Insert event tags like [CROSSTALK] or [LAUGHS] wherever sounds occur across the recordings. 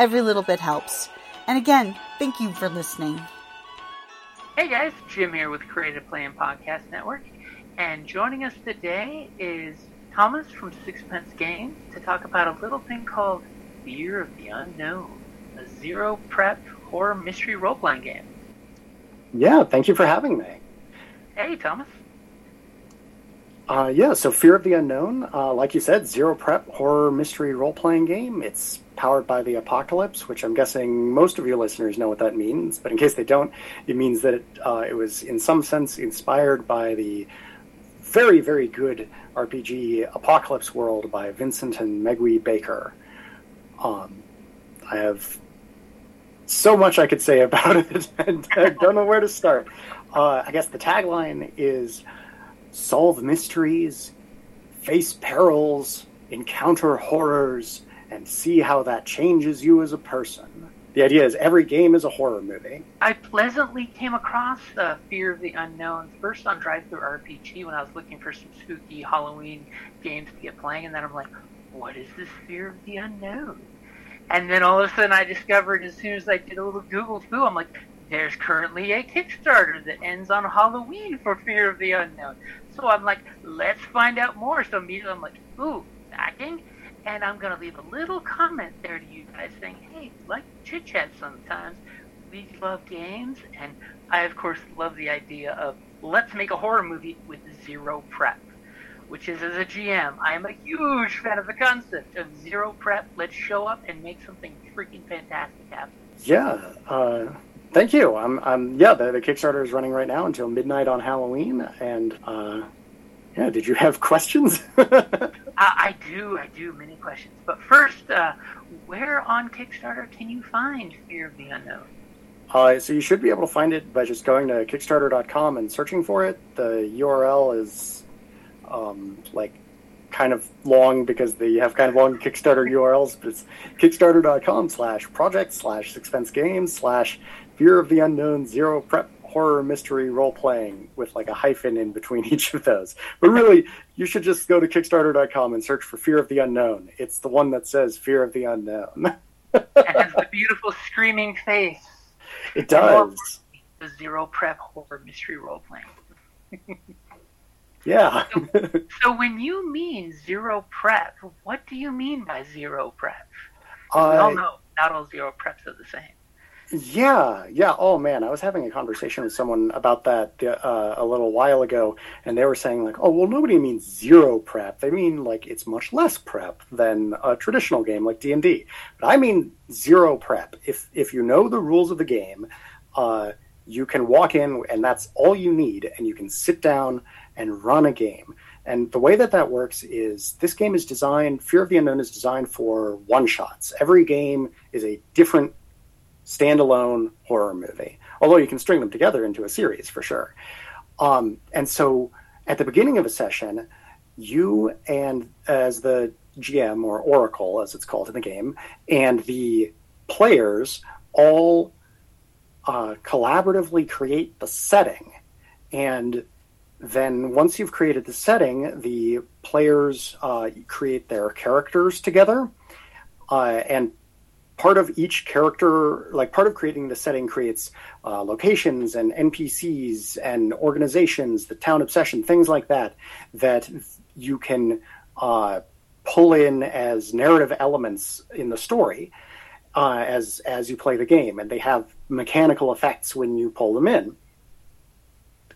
Every little bit helps. And again, thank you for listening. Hey guys, Jim here with Creative Play and Podcast Network, and joining us today is Thomas from Sixpence Games to talk about a little thing called Fear of the Unknown, a zero prep horror mystery role playing game. Yeah, thank you for having me. Hey, Thomas. Uh, yeah, so Fear of the Unknown, uh, like you said, zero prep horror mystery role playing game. It's powered by the apocalypse, which I'm guessing most of your listeners know what that means. But in case they don't, it means that it, uh, it was in some sense inspired by the very, very good RPG Apocalypse World by Vincent and Meguey Baker. Um, I have so much I could say [LAUGHS] about it, and I don't know where to start. Uh, I guess the tagline is solve mysteries, face perils, encounter horrors, and see how that changes you as a person. The idea is every game is a horror movie. I pleasantly came across the Fear of the Unknown first on DriveThruRPG when I was looking for some spooky Halloween games to get playing, and then I'm like, what is this Fear of the Unknown? And then all of a sudden I discovered as soon as I did a little Google foo, I'm like, there's currently a Kickstarter that ends on Halloween for Fear of the Unknown. So I'm like, let's find out more. So immediately I'm like, ooh, backing? And I'm going to leave a little comment there to you guys saying, hey, like chit chat sometimes. We love games. And I, of course, love the idea of let's make a horror movie with zero prep. Which is, as a GM, I am a huge fan of the concept of zero prep. Let's show up and make something freaking fantastic happen. Yeah, uh, thank you. I'm, I'm yeah. The, the Kickstarter is running right now until midnight on Halloween, and uh, yeah. Did you have [LAUGHS] questions? I, I do, I do, many questions. But first, uh, where on Kickstarter can you find Fear of the Unknown? Uh, so you should be able to find it by just going to Kickstarter.com and searching for it. The URL is um, like kind of long because they have kind of long Kickstarter [LAUGHS] URLs, but it's kickstarter.com slash project slash sixpence games slash fear of the unknown zero prep horror mystery role playing with like a hyphen in between [LAUGHS] each of those. But really, you should just go to kickstarter.com and search for Fear of the Unknown. It's the one that says Fear of the Unknown. [LAUGHS] it has the beautiful screaming face. It does. The zero prep horror mystery role playing. [LAUGHS] yeah. so, so when you mean zero prep, what do you mean by zero prep? we all know not all zero preps are the same. Yeah, yeah. Oh man, I was having a conversation with someone about that uh, a little while ago, and they were saying like, "Oh, well, nobody means zero prep. They mean like it's much less prep than a traditional game like D and D." But I mean zero prep. If if you know the rules of the game, uh, you can walk in, and that's all you need, and you can sit down and run a game. And the way that that works is this game is designed. Fear of the Unknown is designed for one shots. Every game is a different standalone horror movie, although you can string them together into a series for sure. Um, and so at the beginning of a session, you and as the GM or Oracle, as it's called in the game, and the players all uh, collaboratively create the setting. And then once you've created the setting, the players uh, create their characters together. Uh, and part of each character, like part of creating the setting, creates uh, locations and NPCs and organizations, the town obsession, things like that, that you can uh, pull in as narrative elements in the story. uh, as as you play the game, and they have mechanical effects when you pull them in.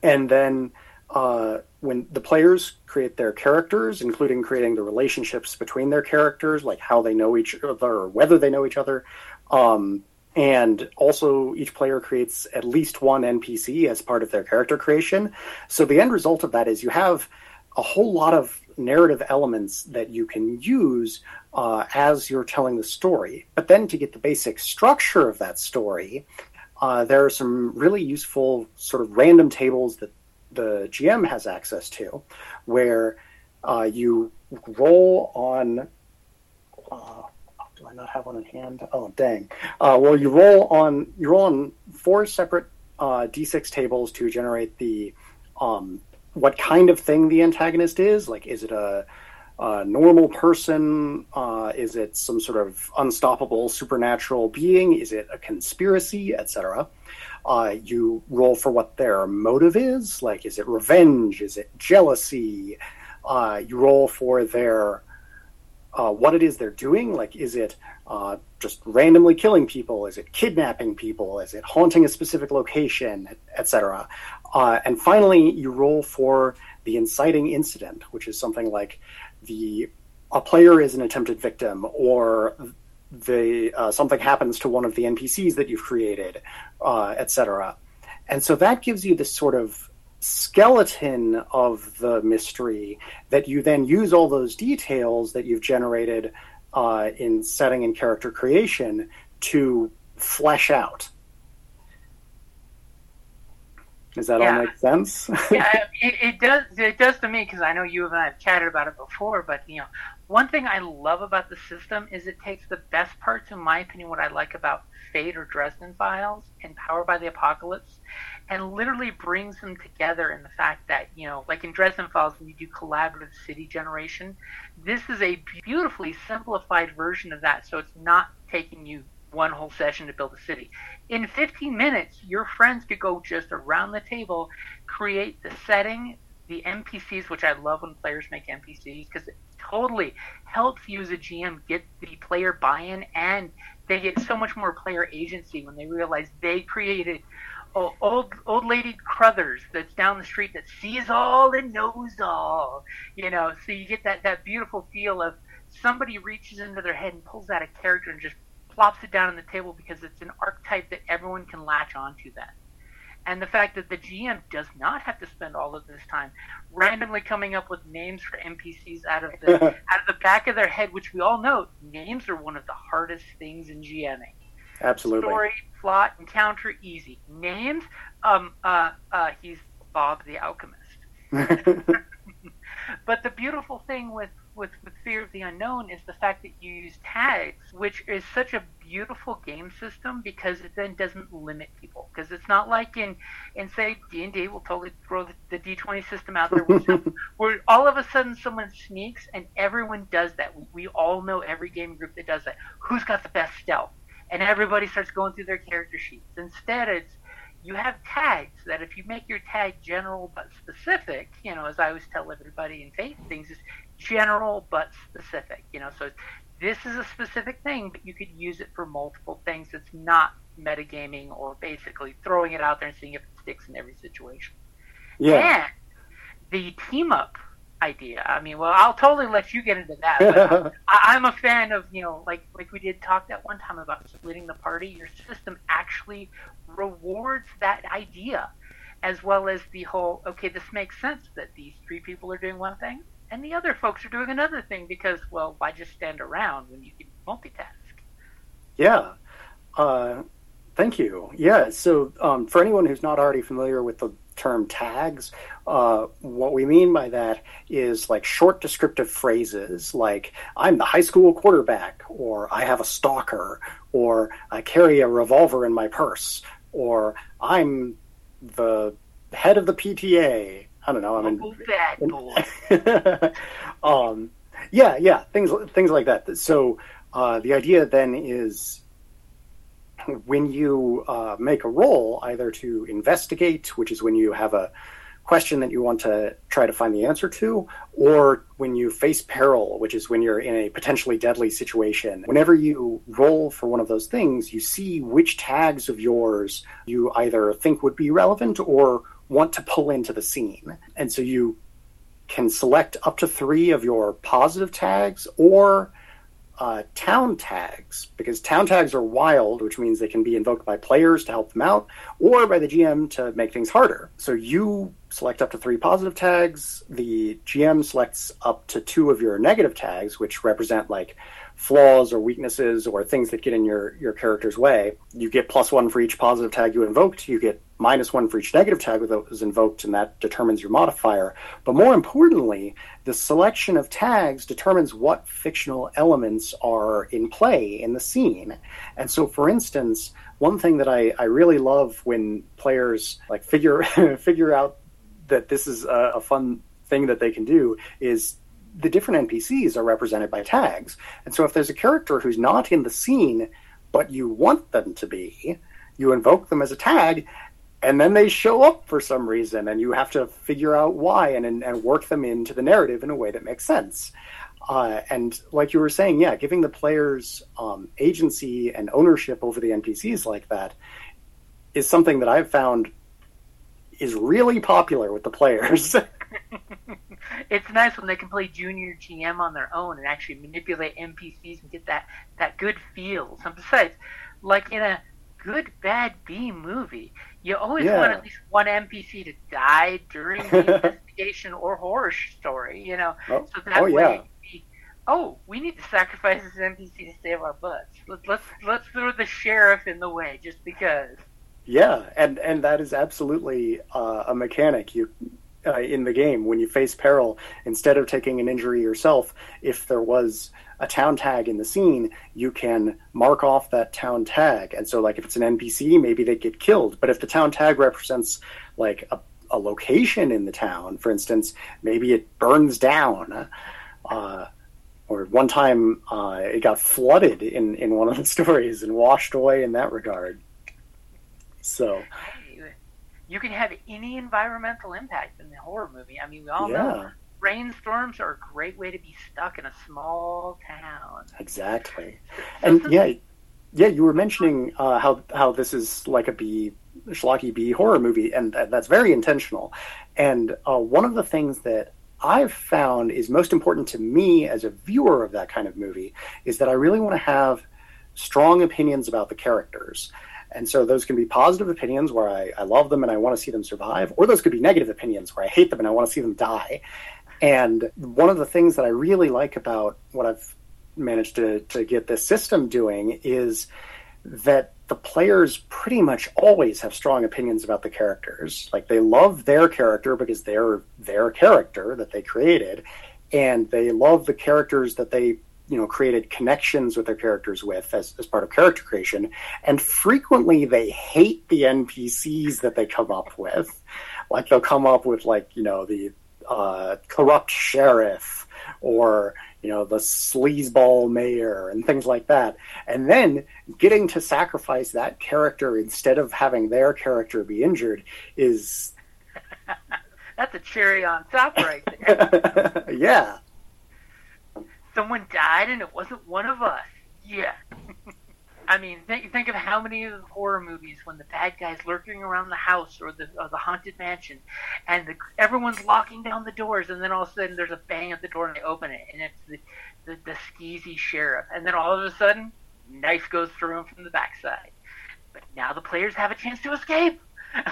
And then uh, when the players create their characters, including creating the relationships between their characters, like how they know each other or whether they know each other. Um, and also, each player creates at least one NPC as part of their character creation. So, the end result of that is you have a whole lot of narrative elements that you can use uh, as you're telling the story. But then, to get the basic structure of that story, uh, there are some really useful sort of random tables that the GM has access to, where uh, you roll on. Uh, do I not have one in hand? Oh, dang! Uh, well, you roll on you roll on four separate uh, d6 tables to generate the um, what kind of thing the antagonist is. Like, is it a, a normal person? Uh, is it some sort of unstoppable supernatural being? Is it a conspiracy, etc.? Uh, you roll for what their motive is. Like, is it revenge? Is it jealousy? Uh, you roll for their uh, what it is they're doing. Like, is it uh, just randomly killing people? Is it kidnapping people? Is it haunting a specific location, etc.? Uh, and finally, you roll for the inciting incident, which is something like the a player is an attempted victim, or the uh, something happens to one of the NPCs that you've created, uh, etc. And so that gives you this sort of skeleton of the mystery that you then use all those details that you've generated uh, in setting and character creation to flesh out. Does that yeah. all make sense? [LAUGHS] yeah, it, it, does. It does to me because I know you and I have chatted about it before. But you know, one thing I love about the system is it takes the best parts, in my opinion, what I like about Fate or Dresden Files and Power by the Apocalypse, and literally brings them together in the fact that you know, like in Dresden Files, when you do collaborative city generation, this is a beautifully simplified version of that. So it's not taking you one whole session to build a city. In 15 minutes, your friends could go just around the table, create the setting, the NPCs, which I love when players make NPCs because totally helps you as a GM get the player buy-in and they get so much more player agency when they realize they created oh, old old lady Crothers that's down the street that sees all and knows all. You know, so you get that that beautiful feel of somebody reaches into their head and pulls out a character and just plops it down on the table because it's an archetype that everyone can latch onto then. And the fact that the GM does not have to spend all of this time randomly coming up with names for NPCs out of the [LAUGHS] out of the back of their head, which we all know names are one of the hardest things in GMing. Absolutely. Story, plot, encounter, easy. Names, um, uh, uh, he's Bob the Alchemist. [LAUGHS] [LAUGHS] but the beautiful thing with with, with Fear of the Unknown is the fact that you use tags, which is such a beautiful game system because it then doesn't limit people. Because it's not like in, in say D and D, we'll totally throw the, the D twenty system out there, where, [LAUGHS] where all of a sudden someone sneaks and everyone does that. We, we all know every game group that does that. Who's got the best stealth? And everybody starts going through their character sheets. Instead, it's you have tags that if you make your tag general but specific, you know, as I always tell everybody in Fate things is general but specific. You know, so this is a specific thing, but you could use it for multiple things. It's not metagaming or basically throwing it out there and seeing if it sticks in every situation. Yeah. And the team up idea. I mean, well, I'll totally let you get into that. But [LAUGHS] I, am a fan of you know, like like we did talk that one time about splitting the party. Your system actually rewards that idea, as well as the whole. Okay, this makes sense that these three people are doing one thing, and the other folks are doing another thing because, well, why just stand around when you can multitask? Yeah. Uh, thank you. Yeah. So, um, for anyone who's not already familiar with the term tags, uh, what we mean by that is like short descriptive phrases like, I'm the high school quarterback, or I have a stalker, or I carry a revolver in my purse, or I'm the head of the PTA, I don't know. I mean, bad boy. um, yeah, yeah, things things like that. So uh, the idea then is when you uh, make a roll, either to investigate, which is when you have a question that you want to try to find the answer to, or when you face peril, which is when you're in a potentially deadly situation. Whenever you roll for one of those things, you see which tags of yours you either think would be relevant or want to pull into the scene. And so you can select up to three of your positive tags or uh, town tags because town tags are wild, which means they can be invoked by players to help them out or by the GM to make things harder. So you select up to three positive tags. The GM selects up to two of your negative tags, which represent like flaws or weaknesses or things that get in your, your character's way. You get plus one for each positive tag you invoked. You get minus one for each negative tag that was invoked, and that determines your modifier. But more importantly, the selection of tags determines what fictional elements are in play in the scene. And so, for instance, one thing that I, I really love when players like figure [LAUGHS] figure out that this is a, a fun thing that they can do is the different NPCs are represented by tags. And so if there's a character who's not in the scene, but you want them to be, you invoke them as a tag, and then they show up for some reason, and you have to figure out why and, and, and work them into the narrative in a way that makes sense. Uh, and like you were saying, yeah, giving the players um, agency and ownership over the NPCs like that is something that I've found is really popular with the players. [LAUGHS] [LAUGHS] it's nice when they can play junior GM on their own and actually manipulate NPCs and get that that good feel. So besides, like in a good bad B movie, you always yeah. want at least one NPC to die during the [LAUGHS] investigation or horror story. You know, oh, so that oh, way. Yeah. We, oh, we need to sacrifice this NPC to save our butts. Let's let's let's throw the sheriff in the way just because. Yeah, and and that is absolutely uh, a mechanic. You uh, in the game. When you face peril instead of taking an injury yourself if there was a town tag in the scene you can mark off that town tag. And so like if it's an npc maybe they get killed. But if the town tag represents like a, a location in the town for instance maybe it burns down uh, or one time uh, it got flooded in, in one of the [LAUGHS] stories and washed away in that regard. So you can have any environmental impact in the horror movie. I mean, we all yeah. know rainstorms are a great way to be stuck in a small town. Exactly, and yeah, yeah, you were mentioning uh, how how this is like a B schlocky B horror movie, and that's very intentional. And uh, one of the things that I've found is most important to me as a viewer of that kind of movie is that I really want to have strong opinions about the characters. And so those can be positive opinions where I, I love them and I want to see them survive, or those could be negative opinions where I hate them and I want to see them die. And one of the things that I really like about what I've managed to, to get this system doing is that the players pretty much always have strong opinions about the characters. Like they love their character because they're their character that they created, and they love the characters that they you know created connections with their characters with as, as part of character creation. And frequently they hate the npcs that they come up with. Like they'll come up with like you know the uh, corrupt sheriff or you know the sleazeball mayor and things like that. And then getting to sacrifice that character instead of having their character be injured is [LAUGHS] that's a cherry on top right there. [LAUGHS] Yeah someone died and it wasn't one of us. Yeah. [LAUGHS] I mean, think, think of how many of the horror movies when the bad guy's lurking around the house or the or the haunted mansion, and the, everyone's locking down the doors, and then all of a sudden there's a bang at the door and they open it, and it's the, the, the skeezy sheriff, and then all of a sudden, knife goes through him from the backside. But now the players have a chance to escape. [LAUGHS]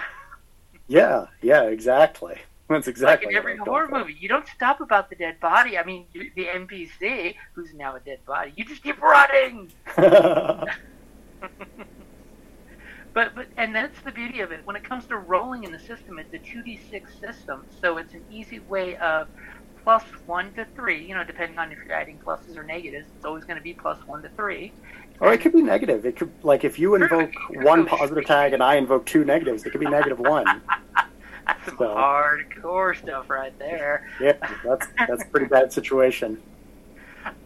yeah, yeah, exactly. That's exactly like in every horror movie. You don't stop about the dead body. I mean, the NPC, who's now a dead body, you just keep running. [LAUGHS] [LAUGHS] but but and that's the beauty of it. When it comes to rolling in the system, it's a two d six system, so it's an easy way of plus one to three. You know, depending on if you're adding pluses or negatives, it's always going to be plus one to three. Or it could be negative. It could like if you invoke one positive tag and I invoke two negatives, it could be negative one. [LAUGHS] That's some so, hardcore stuff right there. Yeah, that's that's a pretty bad situation.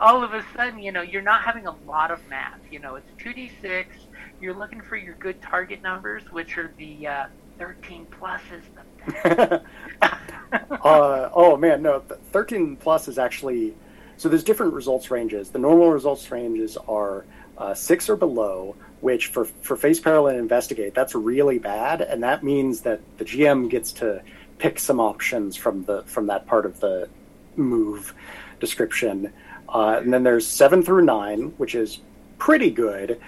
All of a sudden, you know, you're not having a lot of math. You know, it's two d six. You're looking for your good target numbers, which are the uh, 13 plus is the [LAUGHS] uh, oh man, no, 13 plus is actually so. There's different results ranges. The normal results ranges are uh, six or below, which for for face peril and investigate, that's really bad, and that means that the GM gets to pick some options from the from that part of the move description. Uh, and then there's seven through nine, which is pretty good,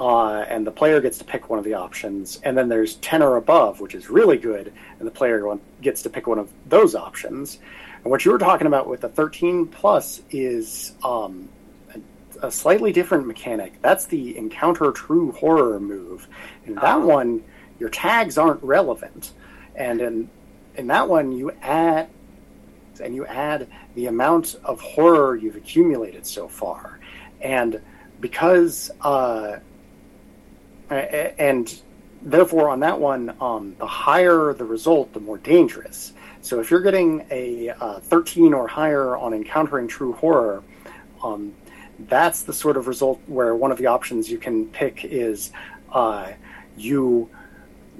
uh, and the player gets to pick one of the options. And then there's 10 or above, which is really good, and the player gets to pick one of those options. And what you were talking about with the 13 plus is um, a, slightly different mechanic. That's the encounter true horror move. In that oh. one, your tags aren't relevant. And in, in that one, you add and you add the amount of horror you've accumulated so far. And because uh, and therefore on that one, um, the higher the result, the more dangerous. So if you're getting a uh, 13 or higher on encountering true horror, um, that's the sort of result where one of the options you can pick is uh, you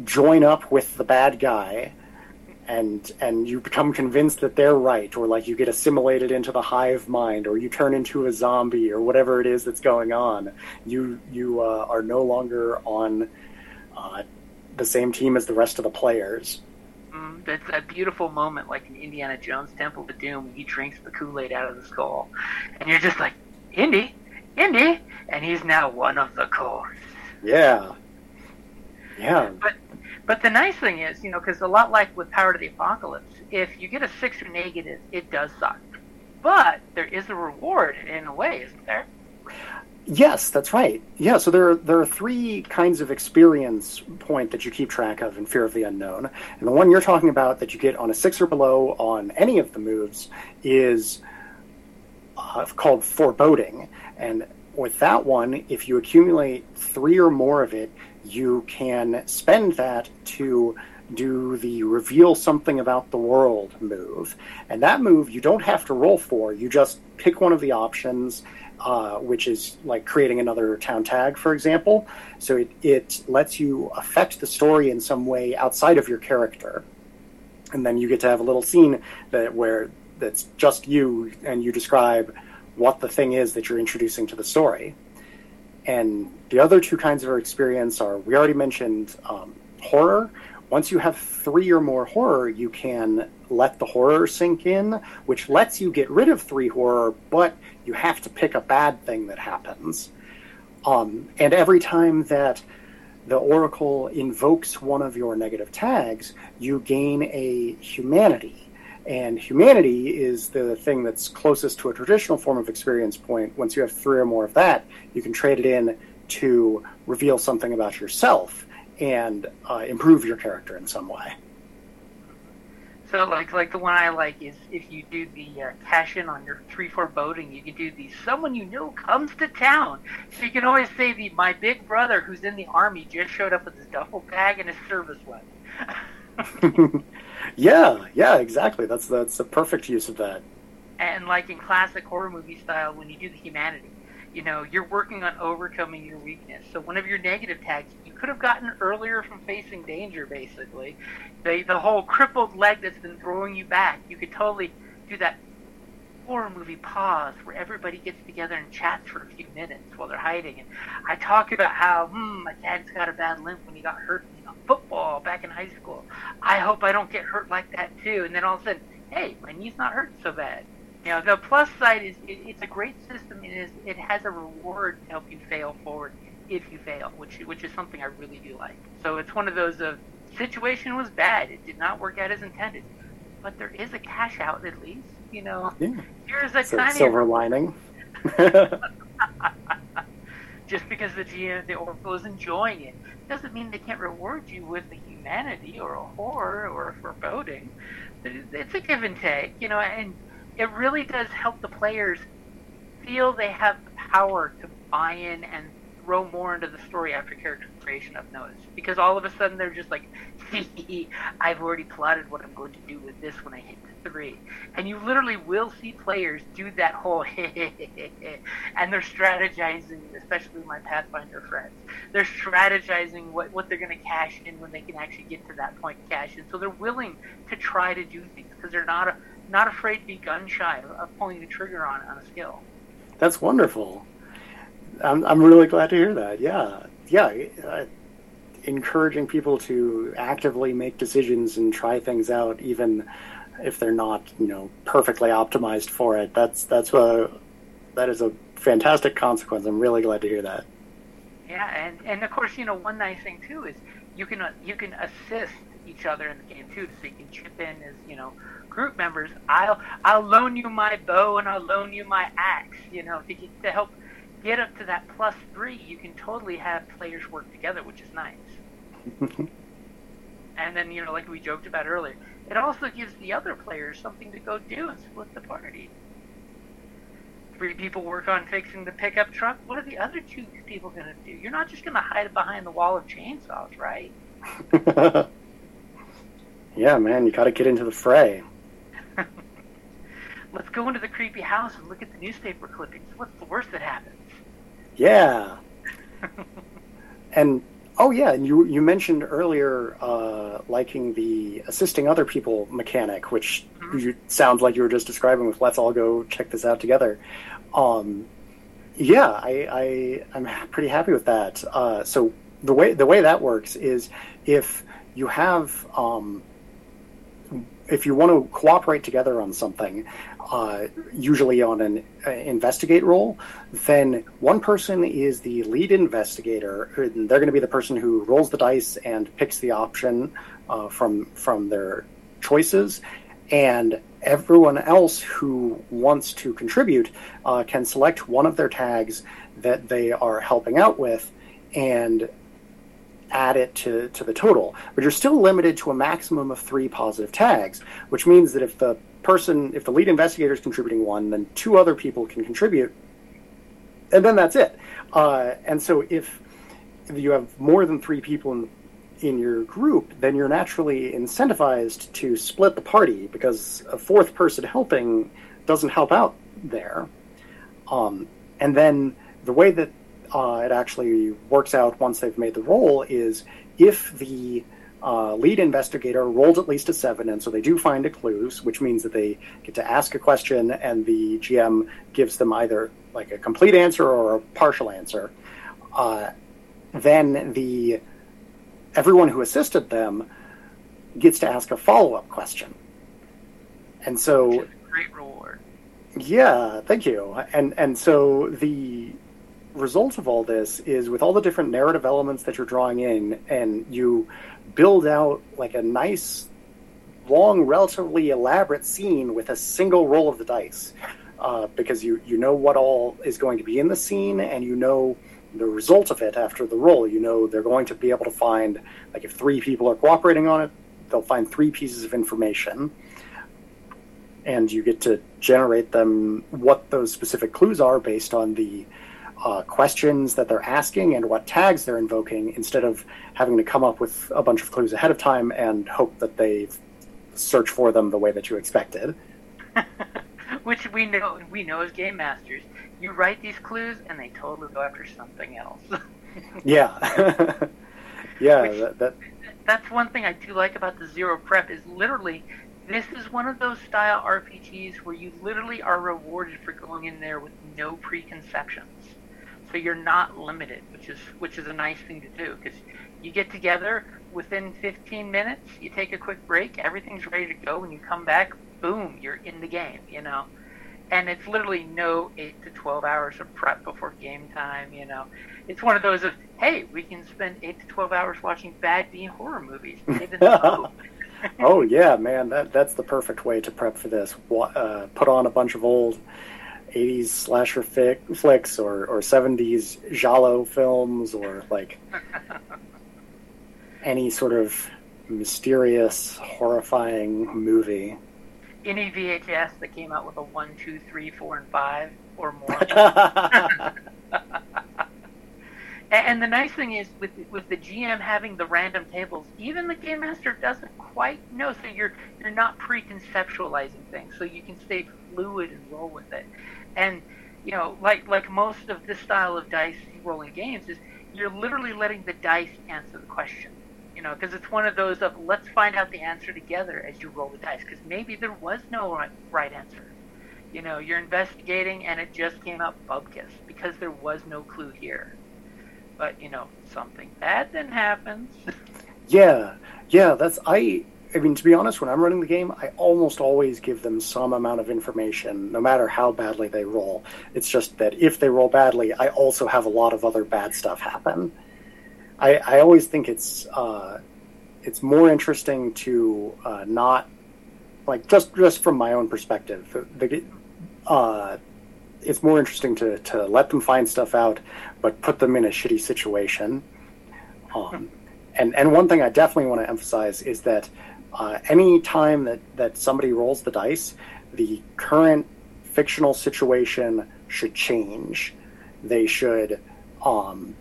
join up with the bad guy and and you become convinced that they're right or like you get assimilated into the hive mind or you turn into a zombie or whatever it is that's going on. You you uh, are no longer on uh, the same team as the rest of the players. Mm, that's a beautiful moment like in indiana jones temple of doom he drinks the kool-aid out of the skull. And you're just like indy indy and he's now one of the course yeah yeah but but the nice thing is, you know, because a lot like with Power to the Apocalypse, if you get a six or negative, it does suck. But there is a reward in a way, isn't there? Yes, that's right. Yeah, so there are, there are three kinds of experience point that you keep track of in Fear of the Unknown, and the one you're talking about that you get on a six or below on any of the moves is uh, called foreboding, and with that one, if you accumulate three or more of it, you can spend that to do the reveal something about the world move. And that move you don't have to roll for, you just pick one of the options, uh, which is like creating another town tag, for example. So it, it lets you affect the story in some way outside of your character. And then you get to have a little scene that where that's just you and you describe what the thing is that you're introducing to the story. And the other two kinds of experience are we already mentioned um, horror. Once you have three or more horror, you can let the horror sink in, which lets you get rid of three horror, but you have to pick a bad thing that happens. Um, and every time that the Oracle invokes one of your negative tags, you gain a humanity. And humanity is the thing that's closest to a traditional form of experience point. Once you have three or more of that, you can trade it in to reveal something about yourself and uh, improve your character in some way. So, like, like the one I like is if you do the uh, cash in on your three foreboding, you can do the someone you know comes to town. So you can always say the my big brother who's in the army just showed up with his duffel bag and his service weapon. [LAUGHS] [LAUGHS] Yeah, yeah, exactly. That's that's a perfect use of that. And like in classic horror movie style, when you do the humanity, you know, you're working on overcoming your weakness. So one of your negative tags you could have gotten earlier from facing danger, basically. The the whole crippled leg that's been throwing you back, you could totally do that horror movie pause where everybody gets together and chats for a few minutes while they're hiding. And I talk about how, hmm, my dad's got a bad limp when he got hurt football back in high school. I hope I don't get hurt like that too. And then all of a sudden, hey, my knee's not hurt so bad. You know, the plus side is it, it's a great system. It is it has a reward to help you fail forward if you fail, which which is something I really do like. So it's one of those of situation was bad. It did not work out as intended, but there is a cash out at least. You know, yeah. here's a so, silver lining. [LAUGHS] [LAUGHS] Just because the GM, the Oracle is enjoying it doesn't mean they can't reward you with a humanity or a horror or a foreboding. It's a give and take, you know, and it really does help the players feel they have the power to buy in and throw more into the story after character creation. I've noticed because all of a sudden they're just like, [LAUGHS] I've already plotted what I'm going to do with this when I hit the three. And you literally will see players do that whole [LAUGHS] and they're strategizing, especially my Pathfinder friends. They're strategizing what, what they're going to cash in when they can actually get to that point cash in. So they're willing to try to do things because they're not a, not afraid to be gun shy of pulling the trigger on on a skill. That's wonderful. I'm I'm really glad to hear that. Yeah, yeah. Uh, encouraging people to actively make decisions and try things out, even if they're not, you know, perfectly optimized for it. That's that's a that is a fantastic consequence. I'm really glad to hear that. Yeah, and and of course, you know, one nice thing too is you can uh, you can assist each other in the game too, so you can chip in as you know group members. I'll I'll loan you my bow and I'll loan you my axe. You know, to get, to help get up to that plus three, you can totally have players work together, which is nice. [LAUGHS] and then, you know, like we joked about earlier, it also gives the other players something to go do and split the party. Three people work on fixing the pickup truck. What are the other two people going to do? You're not just going to hide behind the wall of chainsaws, right? [LAUGHS] yeah, man, you got to get into the fray. [LAUGHS] Let's go into the creepy house and look at the newspaper clippings. What's the worst that happens? Yeah. [LAUGHS] and oh yeah, and you you mentioned earlier uh, liking the assisting other people mechanic, which mm-hmm. you, sounds like you were just describing with "Let's all go check this out together." Um, yeah, I, I I'm pretty happy with that. Uh, so the way the way that works is if you have um, if you want to cooperate together on something, uh, usually on an uh, investigate roll, then one person is the lead investigator. They're going to be the person who rolls the dice and picks the option uh, from from their choices, and everyone else who wants to contribute uh, can select one of their tags that they are helping out with, and add it to, to the total. But you're still limited to a maximum of three positive tags, which means that if the person, if the lead investigator is contributing one, then two other people can contribute, and then that's it. Uh, and so if you have more than three people in, in your group, then you're naturally incentivized to split the party because a fourth person helping doesn't help out there. Um, and then the way that uh, it actually works out once they've made the roll is if the uh, lead investigator rolled at least a seven, and so they do find a clues, which means that they get to ask a question, and the GM gives them either like a complete answer or a partial answer. Uh, then the everyone who assisted them gets to ask a follow up question, and so great reward. Yeah, thank you. And and so the result of all this is with all the different narrative elements that you're drawing in, and you build out like a nice, long, relatively elaborate scene with a single roll of the dice, uh, because you you know what all is going to be in the scene, and you know the result of it after the roll. You know they're going to be able to find like if three people are cooperating on it, they'll find three pieces of information and you get to generate them what those specific clues are based on the uh, questions that they're asking and what tags they're invoking instead of having to come up with a bunch of clues ahead of time and hope that they search for them the way that you expected. [LAUGHS] Which we know we know as game masters. You write these clues and they totally go after something else. [LAUGHS] yeah. [LAUGHS] yeah, Which, that, that that's one thing I do like about the zero prep is literally this is one of those style RPGs where you literally are rewarded for going in there with no preconceptions so you're not limited, which is which is a nice thing to do because you get together within 15 minutes, you take a quick break, everything's ready to go, and you come back, boom, you're in the game, you know. And it's literally no eight to 12 hours of prep before game time, you know. It's one of those of, hey, we can spend eight to 12 hours watching bad B horror movies. [LAUGHS] oh yeah, man, that that's the perfect way to prep for this. Uh, put on a bunch of old 80s slasher fic, flicks or, or 70s giallo films or like [LAUGHS] any sort of mysterious, horrifying movie. Any VHS that came out with a 1, 2, 3, 4, and 5 or more. [LAUGHS] And the nice thing is with with the GM having the random tables, even the game master doesn't quite know. So you're you're not pre-conceptualizing things, so you can stay fluid and roll with it. And you know, like like most of this style of dice rolling games, is you're literally letting the dice answer the question. You know, because it's one of those of let's find out the answer together as you roll the dice, because maybe there was no right, right answer. You know, you're investigating and it just came out bubkus because there was no clue here but you know something bad then happens. yeah, yeah. That's I. I mean, to be honest, when I'm running the game, I almost always give them some amount of information, no matter how badly they roll. It's just that if they roll badly, I also have a lot of other bad stuff happen. I, I always think it's uh, it's more interesting to uh, not like just just from my own perspective. The, uh, it's more interesting to, to let them find stuff out, but put them in a shitty situation. Um, and and one thing I definitely want to emphasize is that uh, any time that that somebody rolls the dice, the current fictional situation should change. They should um,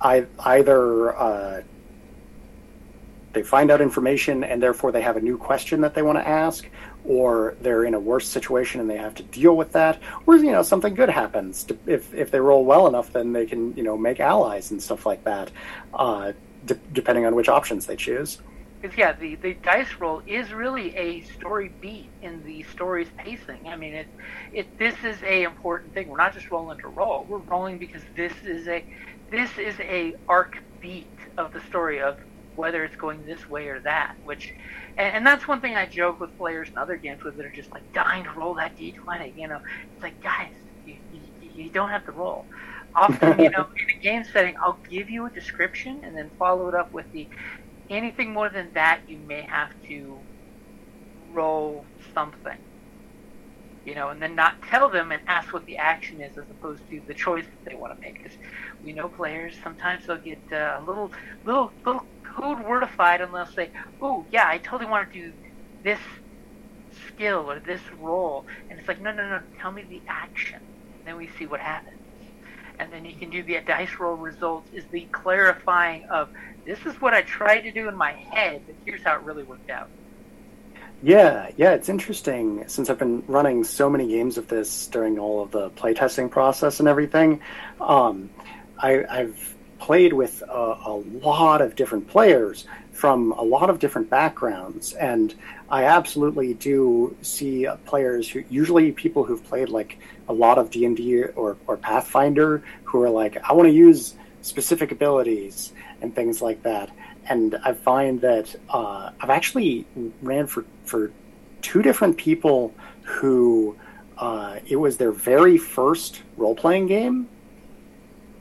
I, either uh, they find out information and therefore they have a new question that they want to ask, or they're in a worse situation and they have to deal with that, or you know something good happens. If if they roll well enough, then they can you know make allies and stuff like that, uh, de- depending on which options they choose. Because yeah, the, the dice roll is really a story beat in the story's pacing. I mean, it it this is a important thing. We're not just rolling to roll. We're rolling because this is a this is a arc beat of the story of whether it's going this way or that, which and, and, that's one thing I joke with players in other games with that are just like dying to roll that d20. You know, it's like guys, you, you, you don't have to roll. Often, you know, [LAUGHS] in a game setting, I'll give you a description and then follow it up with the anything more than that, you may have to roll something. You know, and then not tell them and ask what the action is as opposed to the choice that they want to make. Because we know players sometimes they'll get uh, a little, little, little code wordified and they'll say, "Oh, yeah, I totally want to do this skill or this role," and it's like, "No, no, no, tell me the action." And then we see what happens, and then you can do the dice roll results is the clarifying of this is what I tried to do in my head, but here's how it really worked out. Yeah, yeah, it's interesting since I've been running so many games of this during all of the playtesting process and everything. Um, I, I've played with a, a, lot of different players from a lot of different backgrounds, and I absolutely do see players who usually people who've played like a lot of D and D or or Pathfinder who are like, I want to use specific abilities and things like that. And I find that uh, I've actually ran for for two different people who uh, it was their very first role playing game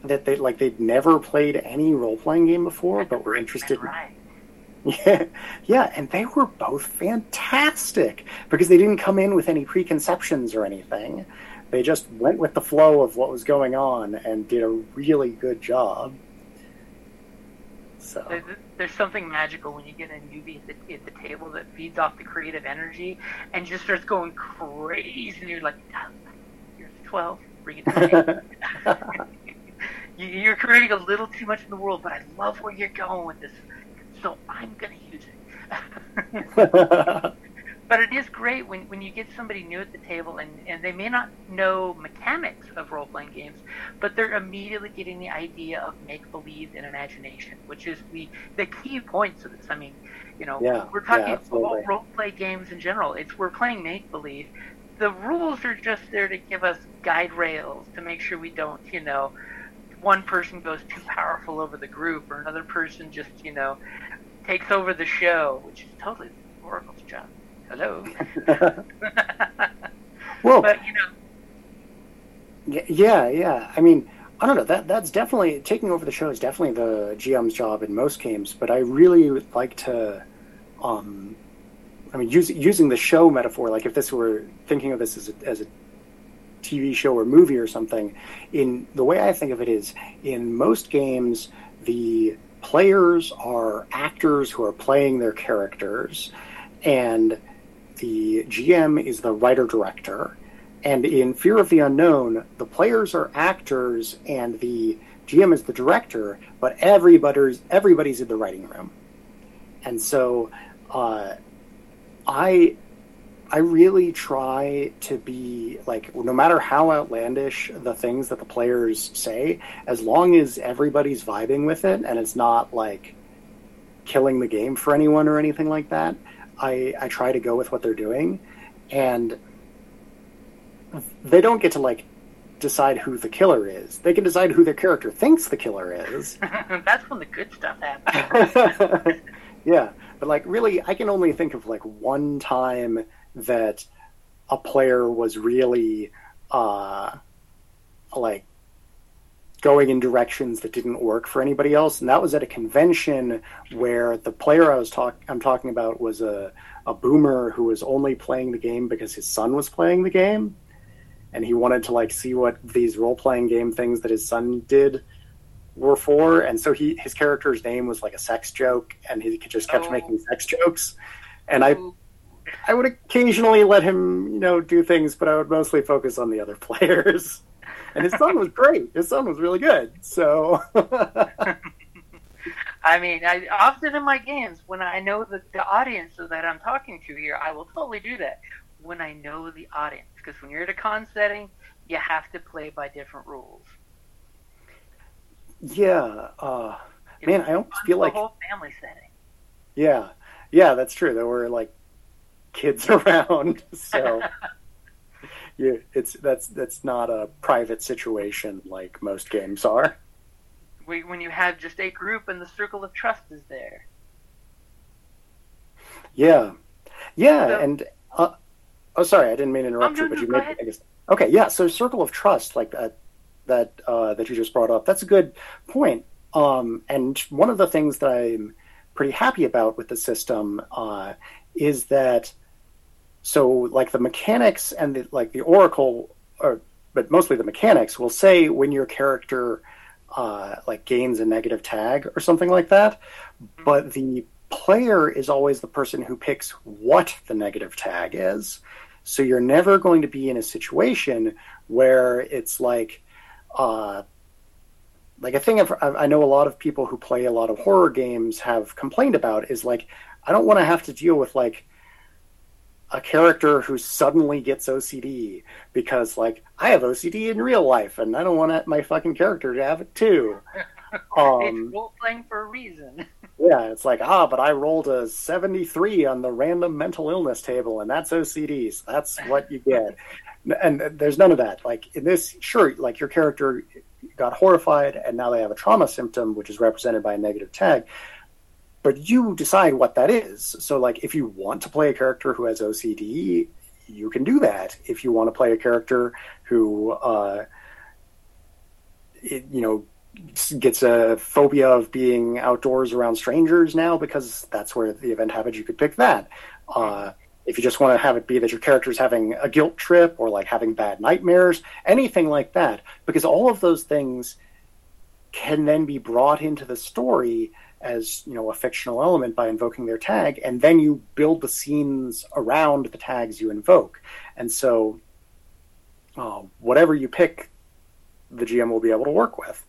that they like they'd never played any role playing game before, but were interested. Right. Yeah, yeah, and they were both fantastic because they didn't come in with any preconceptions or anything. They just went with the flow of what was going on and did a really good job. So there's, something magical when you get a newbie at the, at the, table that feeds off the creative energy and just starts going crazy, and you're like, ah, "You're 12, bring it to me." [LAUGHS] [LAUGHS] You're creating a little too much in the world, but I love where you're going with this, so I'm going to use it. [LAUGHS] but it is great when, when you get somebody new at the table and, and they may not know mechanics of role playing games, but they're immediately getting the idea of make believe and imagination, which is the, the key points of this. I mean, you know, yeah, we're talking yeah, about role play games in general. It's we're playing make believe. The rules are just there to give us guide rails to make sure we don't, you know, one person goes too powerful over the group, or another person just you know takes over the show, which is totally Oracle's job. Hello. [LAUGHS] [LAUGHS] well, but you know. Yeah, yeah. I mean, I don't know. That that's definitely taking over the show is definitely the GM's job in most games. But I really would like to, um, I mean, use, using the show metaphor. Like if this were thinking of this as a, as a TV show or movie or something. In the way I think of it is, in most games, the players are actors who are playing their characters, and the GM is the writer director. And in Fear of the Unknown, the players are actors, and the GM is the director, but everybody's everybody's in the writing room, and so uh, I I really try to be like no matter how outlandish the things that the players say, as long as everybody's vibing with it and it's not like killing the game for anyone or anything like that, I I try to go with what they're doing, and they don't get to like decide who the killer is. They can decide who their character thinks the killer is. [LAUGHS] That's when the good stuff happens. [LAUGHS] yeah, but like really, I can only think of like one time that a player was really uh, like going in directions that didn't work for anybody else, and that was at a convention where the player I was talk I'm talking about was a a boomer who was only playing the game because his son was playing the game, and he wanted to like see what these role playing game things that his son did were for, and so he his character's name was like a sex joke, and he could just kept Oh. making sex jokes, and I I would occasionally let him, you know, do things, but I would mostly focus on the other [LAUGHS] players. And his son was great. His son was really good. So, [LAUGHS] I mean, I often in my games when I know the, the audience that I'm talking to here, I will totally do that when I know the audience. Because when you're at a con setting, you have to play by different rules. yeah, uh, Man, I almost feel like- the whole family setting. yeah, yeah, that's true. There were like kids [LAUGHS] around, so [LAUGHS] yeah, it's that's that's not a private situation like most games are. We- When you have just a group and the circle of trust is there. Yeah, yeah, So- and uh, oh, sorry, I didn't mean to interrupt Oh, you, no, but you made. I guess okay, yeah. So, circle of trust, like that, that uh, that you just brought up, that's a good point. Um, and one of the things that I'm pretty happy about with the system uh, is that so like the mechanics and the like the oracle, or but mostly the mechanics will say when your character uh, like gains a negative tag or something like that, but the player is always the person who picks what the negative tag is. So you're never going to be in a situation where it's like, uh, like a thing I've, I know a lot of people who play a lot of horror games have complained about is like, I don't want to have to deal with like a character who suddenly gets OCD because like I have OCD in real life and I don't want my fucking character to have it too. [LAUGHS] Um, it's role playing for a reason. [LAUGHS] yeah, it's like, ah, but I rolled a 73 on the random mental illness table, and that's OCD, so that's what you get. [LAUGHS] and there's none of that. Like, in this, sure, like your character got horrified, and now they have a trauma symptom, which is represented by a negative tag. But you decide what that is. So, like, if you want to play a character who has OCD, you can do that. If you want to play a character who, uh, it, you know, gets a phobia of being outdoors around strangers now because that's where the event happens. You could pick that. Uh, if you just want to have it be that your character's having a guilt trip or like having bad nightmares, anything like that, because all of those things can then be brought into the story as you know a fictional element by invoking their tag, and then you build the scenes around the tags you invoke. And so, uh, whatever you pick, the GM will be able to work with.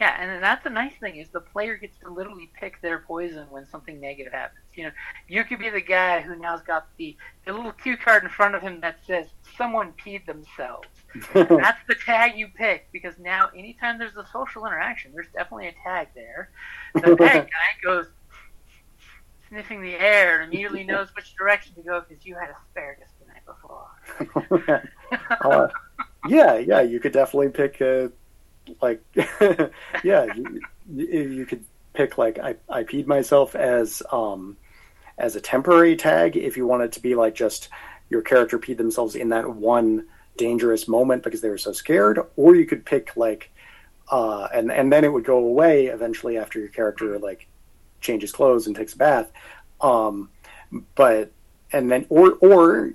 Yeah, and that's the nice thing is the player gets to literally pick their poison when something negative happens. You know, you could be the guy who now's got the, the little cue card in front of him that says someone peed themselves. [LAUGHS] That's the tag you pick because now anytime there's a social interaction, there's definitely a tag there. The [LAUGHS] bad guy goes sniffing the air and immediately knows which direction to go because you had asparagus the night before. [LAUGHS] uh, yeah, yeah, you could definitely pick a like, [LAUGHS] yeah, you, you could pick like I, I peed myself as um as a temporary tag if you want it to be like just your character peed themselves in that one dangerous moment because they were so scared, or you could pick like uh and and then it would go away eventually after your character like changes clothes and takes a bath. Um, but and then or or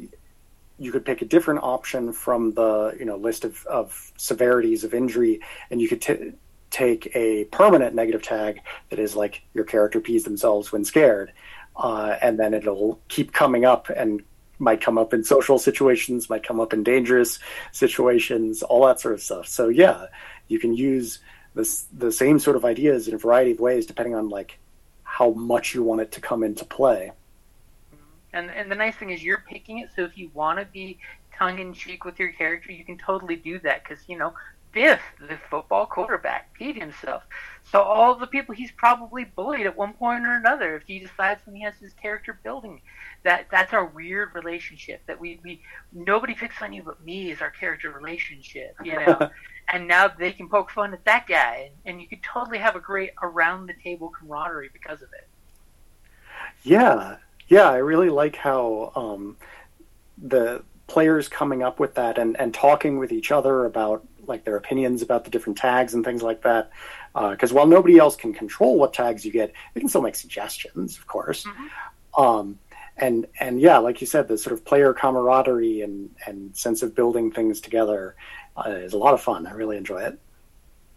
you could pick a different option from the you know list of, of severities of injury, and you could t- take a permanent negative tag that is like your character pees themselves when scared, uh, and then it'll keep coming up and might come up in social situations, might come up in dangerous situations, all that sort of stuff. So yeah, you can use this the same sort of ideas in a variety of ways, depending on like how much you want it to come into play. And and the nice thing is you're picking it, so if you want to be tongue in cheek with your character, you can totally do that because you know Biff, the football quarterback, peed himself. So all the people he's probably bullied at one point or another. If he decides when he has his character building, that that's our weird relationship that we, we nobody picks on you but me is our character relationship, you know. [LAUGHS] and now they can poke fun at that guy, and, and you could totally have a great around the table camaraderie because of it. Yeah, yeah, I really like how um, the players coming up with that and, and talking with each other about like their opinions about the different tags and things like that. Because uh, while nobody else can control what tags you get, they can still make suggestions, of course. Mm-hmm. Um, and and yeah, like you said, the sort of player camaraderie and and sense of building things together uh, is a lot of fun. I really enjoy it.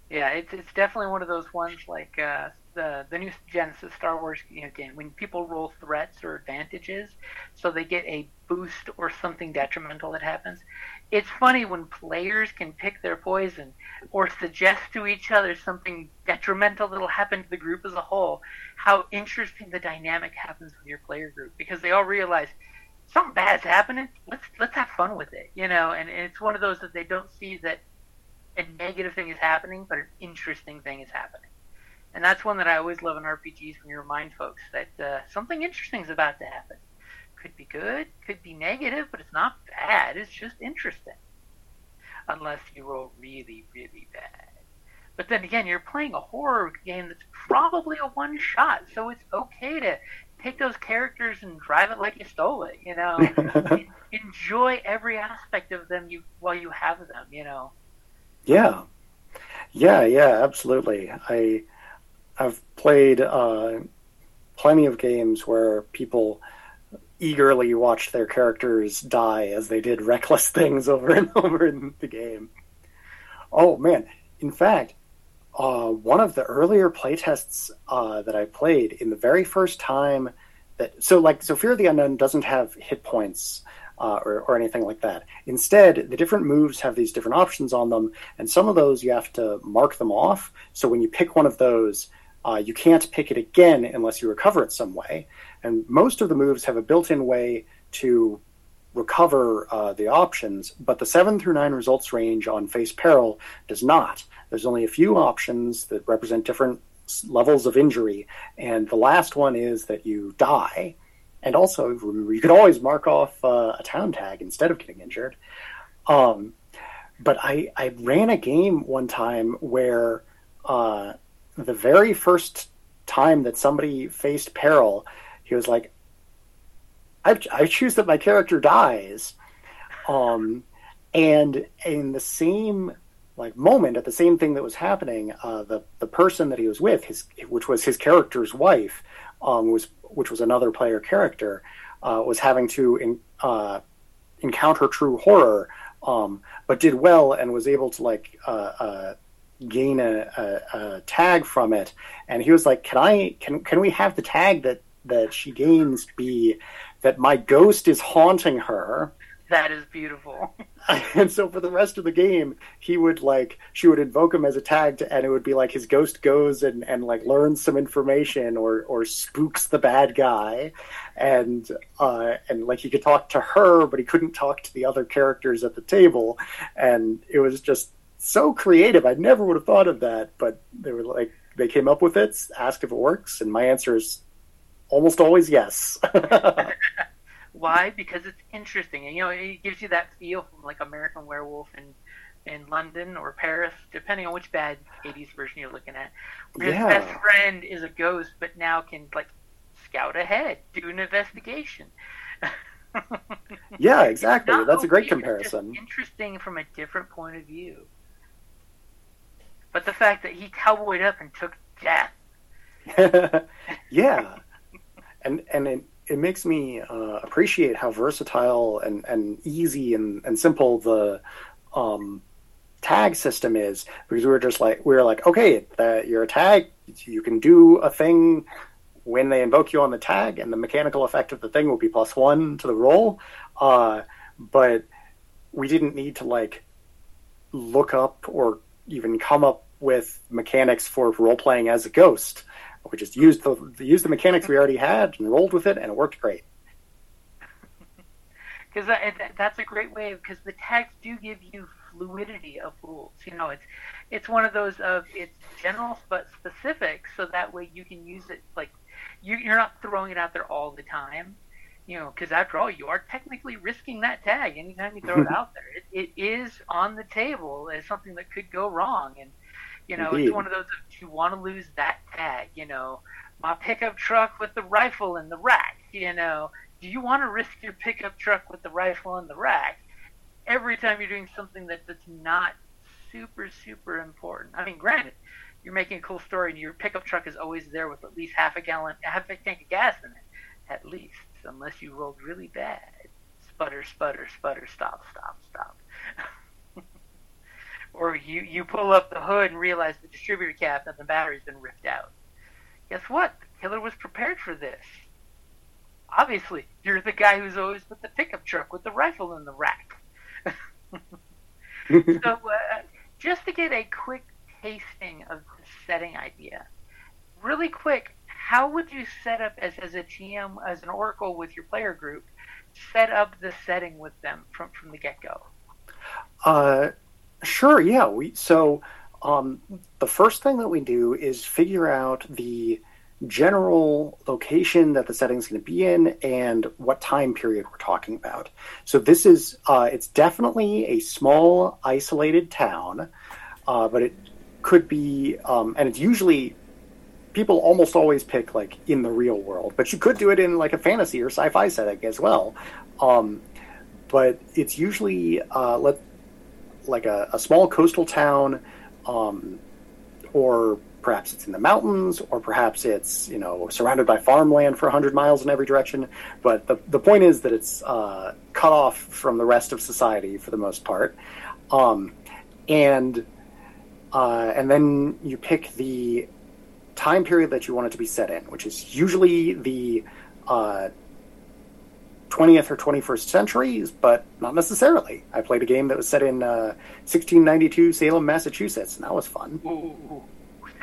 Yeah, it's it's definitely one of those ones like uh, the the new Genesys Star Wars you know, game when people roll threats or advantages, so they get a boost or something detrimental that happens. It's funny when players can pick their poison or suggest to each other something detrimental that'll happen to the group as a whole. How interesting the dynamic happens with your player group because they all realize something bad's happening. Let's let's have fun with it, you know. And, and it's one of those that they don't see that a negative thing is happening, but an interesting thing is happening. And that's one that I always love in RPGs when you remind folks that uh, something interesting is about to happen. Could be good, could be negative, but it's not bad. It's just interesting. Unless you roll really, really bad. But then again, you're playing a horror game that's probably a one shot, so it's okay to take those characters and drive it like you stole it. You know, [LAUGHS] enjoy every aspect of them you while you have them. You know. Yeah, yeah, yeah, absolutely. I I've played uh, plenty of games where people eagerly watched their characters die as they did [LAUGHS] reckless things over and over in the game. Oh man! In fact, uh, one of the earlier playtests uh, that I played in the very first time that so like so Fear of the Unknown doesn't have hit points uh, or, or anything like that. Instead, the different moves have these different options on them, and some of those you have to mark them off. So when you pick one of those, uh, you can't pick it again unless you recover it some way. And most of the moves have a built in way to recover uh, the options, but the 7 through 9 results range on Face Peril does not. There's only a few options that represent different levels of injury, and the last one is that you die. And also, remember, you could always mark off uh, a town tag instead of getting injured. Um, but I, I ran a game one time where uh, the very first time that somebody faced peril, he was like, I, I choose that my character dies. Um, and in the same like moment, at the same thing that was happening, uh, the the person that he was with, his which was his character's wife, um, was which was another player character, uh, was having to in, uh, encounter true horror, um, but did well and was able to like uh, uh, gain a, a, a, tag from it. And he was like, "Can I? Can can we have the tag that that she gains be that my ghost is haunting her?" That is beautiful. [LAUGHS] and so for the rest of the game, he would like she would invoke him as a tag, to, and it would be like his ghost goes and and like learns some information or or spooks the bad guy, and uh, and like he could talk to her, but he couldn't talk to the other characters at the table, and it was just so creative. I never would have thought of that, but they were like, they came up with it, asked if it works, and my answer is almost always yes. [LAUGHS] Why? Because it's interesting, and you know, it gives you that feel from like American Werewolf in in London or Paris, depending on which bad '80s version you're looking at. Where yeah. his best friend is a ghost, but now can like scout ahead, do an investigation. [LAUGHS] yeah, exactly. That's a great comparison. interesting from a different point of view. But the fact that he cowboyed up and took death. [LAUGHS] yeah, and and it, it makes me uh, appreciate how versatile and, and easy and, and simple the um, tag system is because we were just like we were like okay you're a tag you can do a thing when they invoke you on the tag and the mechanical effect of the thing will be plus one to the roll uh, but we didn't need to like look up or even come up with mechanics for role playing as a ghost. We just used the used the mechanics we already had and rolled with it, and it worked great. [LAUGHS] Because that, that's a great way because the tags do give you fluidity of rules. You know, it's it's one of those of it's general but specific, so that way you can use it like you, you're not throwing it out there all the time. You know, because after all, you are technically risking that tag anytime you throw it [LAUGHS] out there. It, it is on the table as something that could go wrong, and you know, Indeed. it's one of those. If you want to lose that tag, you know, my pickup truck with the rifle in the rack. You know, do you want to risk your pickup truck with the rifle in the rack every time you're doing something that, that's not super super important? I mean, granted, you're making a cool story, and your pickup truck is always there with at least half a gallon, half a tank of gas in it, at least, unless you rolled really bad. Sputter, sputter, sputter, stop, stop, stop. [LAUGHS] or you, you pull up the hood and realize the distributor cap and the battery's been ripped out. Guess what? The killer was prepared for this. Obviously, you're the guy who's always with the pickup truck with the rifle in the rack. [LAUGHS] so, uh, just to get a quick tasting of the setting idea, really quick, how would you set up as, as a GM, as an Oracle with your player group, set up the setting with them from, from the get go? Uh, sure. Yeah. We so um, the first thing that we do is figure out the general location that the setting's going to be in and what time period we're talking about. So this is uh, it's definitely a small isolated town, uh, but it could be um, and it's usually people almost always pick like in the real world, but you could do it in like a fantasy or sci-fi setting as well. Um, but it's usually uh, let like a, a small coastal town, um, or perhaps it's in the mountains, or perhaps it's you know surrounded by farmland for hundred miles in every direction. But the the point is that it's uh, cut off from the rest of society for the most part, um, and uh, and then you pick the time period that you want it to be set in, which is usually the uh, 20th or 21st centuries, but not necessarily. I played a game that was set in uh, 1692 Salem, Massachusetts, and that was fun. Ooh,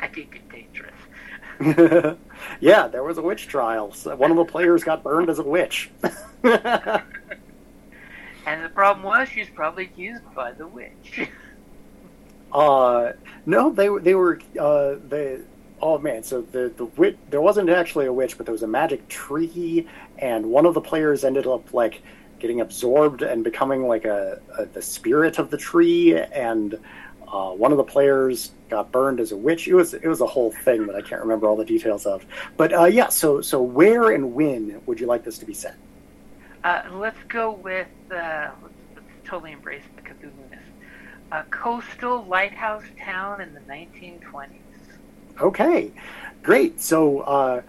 that could get dangerous. [LAUGHS] yeah, there was a witch trial. So one of the players got burned as a witch. [LAUGHS] And the problem was she was probably accused by the witch. Uh, no, they were they were uh, they. Oh man, so the the wit there wasn't actually a witch, but there was a magic tree, and one of the players ended up like getting absorbed and becoming like a, a the spirit of the tree, and uh, one of the players got burned as a witch. It was it was a whole thing that I can't remember all the details of. But uh, yeah, so so where and when would you like this to be set? Uh, let's go with uh, let's, let's totally embrace the Cthulhu-ness. A coastal lighthouse town in the 1920s. Okay, great. So uh,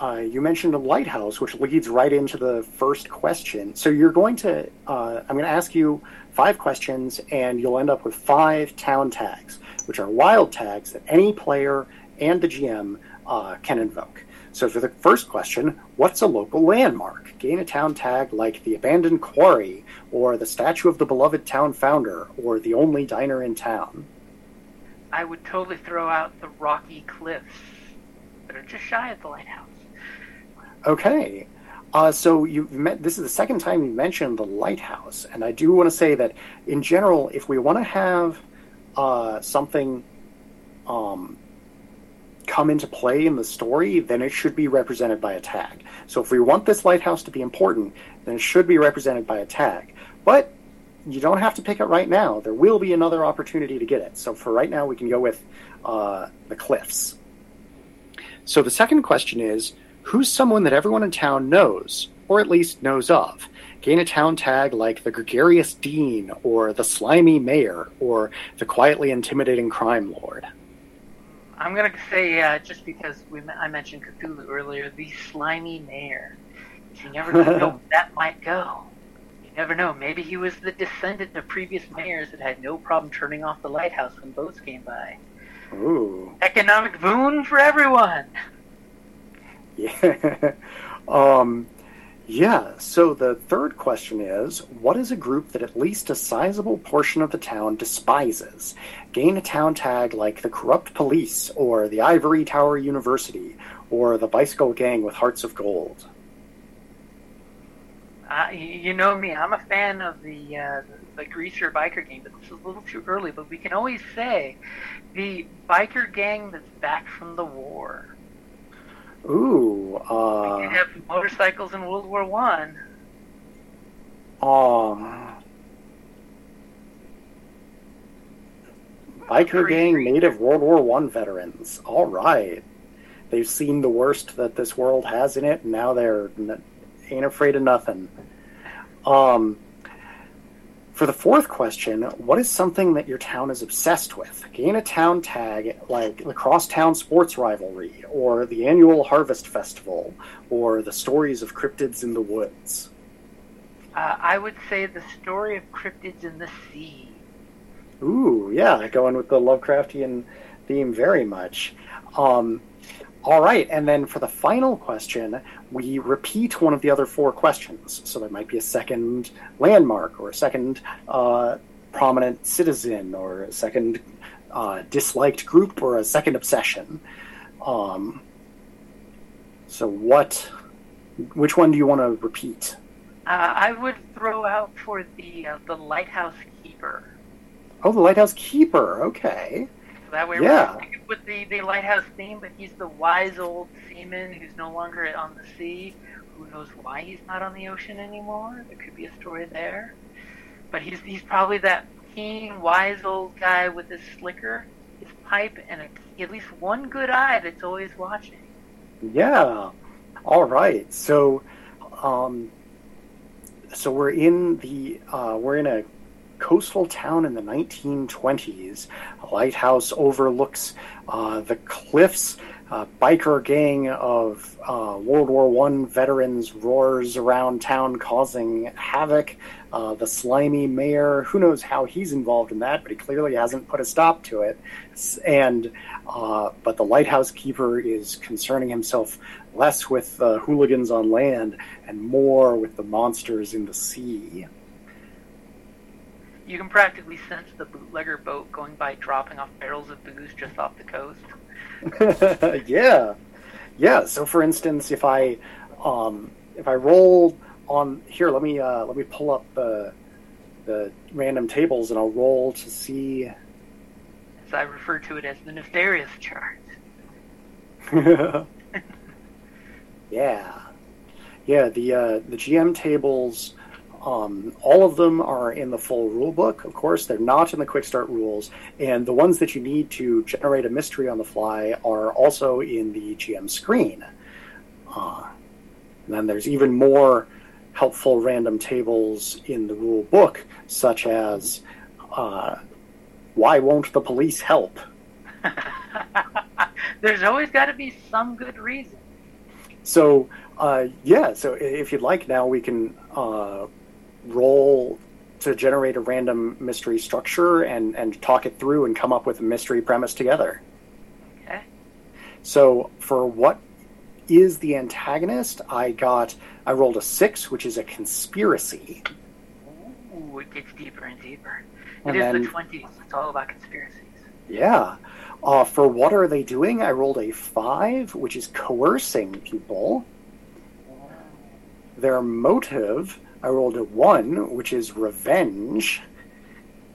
uh, you mentioned a lighthouse, which leads right into the first question. So you're going to, uh, I'm going to ask you five questions, and you'll end up with five town tags, which are wild tags that any player and the GM uh, can invoke. So for the first question, what's a local landmark? Gain a town tag like the abandoned quarry, or the statue of the beloved town founder, or the only diner in town. I would totally throw out the rocky cliffs that are just shy of the lighthouse. Okay. Uh, so you've met, this is the second time you mentioned the lighthouse, and I do want to say that in general, if we want to have uh, something um, come into play in the story, then it should be represented by a tag. So if we want this lighthouse to be important, then it should be represented by a tag. But you don't have to pick it right now. There will be another opportunity to get it. So for right now, we can go with uh, the cliffs. So the second question is who's someone that everyone in town knows, or at least knows of? Gain a town tag like the gregarious dean, or the slimy mayor, or the quietly intimidating crime lord. I'm gonna say uh, just because we I mentioned Cthulhu earlier, the slimy mayor. You never know [LAUGHS] where that might go. Never know. Maybe he was the descendant of previous mayors that had no problem turning off the lighthouse when boats came by. Ooh. Economic boon for everyone. Yeah. [LAUGHS] um, Yeah, so the third question is what is a group that at least a sizable portion of the town despises? Gain a town tag like the Corrupt Police, or the Ivory Tower University, or the Bicycle Gang with Hearts of Gold. Uh, you know me, I'm a fan of the, uh, the Greaser biker gang, but this is a little too early. But we can always say the biker gang that's back from the war. Ooh, uh, We have motorcycles in World War One. um, biker gang made of World War One veterans. All right, they've seen the worst that this world has in it, now they're ain't afraid of nothing. Um, for the fourth question, what is something that your town is obsessed with? Gain a town tag like the Crosstown Sports Rivalry, or the annual Harvest Festival, or the stories of cryptids in the woods. Uh, I would say the story of cryptids in the sea. Ooh, yeah, going with the Lovecraftian theme very much. Um, all right, and then for the final question, we repeat one of the other four questions. So there might be a second landmark, or a second uh, prominent citizen, or a second uh, disliked group, or a second obsession. Um, so what? Which one do you want to repeat? Uh, I would throw out for the uh, the lighthouse keeper. Oh, the lighthouse keeper. Okay. That way, Yeah. with the, the lighthouse theme, but he's the wise old seaman who's no longer on the sea. Who knows why he's not on the ocean anymore? There could be a story there. But he's he's probably that keen, wise old guy with his slicker, his pipe, and a, at least one good eye that's always watching. Yeah. All right. So, um, so we're in the uh, we're in a coastal town in the 1920s. A lighthouse overlooks uh, the cliffs. A biker gang of uh, World War One veterans roars around town, causing havoc. Uh, the slimy mayor, who knows how he's involved in that, but he clearly hasn't put a stop to it. And uh, but the lighthouse keeper is concerning himself less with the hooligans on land and more with the monsters in the sea. You can practically sense the bootlegger boat going by, dropping off barrels of booze just off the coast. [LAUGHS] yeah, yeah. So, for instance, if I um, if I roll on here, let me uh, let me pull up the the random tables and I'll roll to see. As I refer to it as the nefarious chart. [LAUGHS] yeah, yeah. The uh, the GM tables, um, all of them are in the full rule book. Of course, they're not in the quick start rules, and the ones that you need to generate a mystery on the fly are also in the GM screen. Uh, and then there's even more helpful random tables in the rule book, such as uh, why won't the police help? [LAUGHS] There's always got to be some good reason. So, uh, yeah, so if you'd like, now we can uh, roll to generate a random mystery structure and, and talk it through and come up with a mystery premise together. Okay. So, for what is the antagonist, I got, I rolled a six, which is a conspiracy. Ooh, it gets deeper and deeper. And It is then- the 20s. It's all about conspiracies. Yeah. Uh, for what are they doing? I rolled a five, which is coercing people. Their motive, I rolled a one, which is revenge.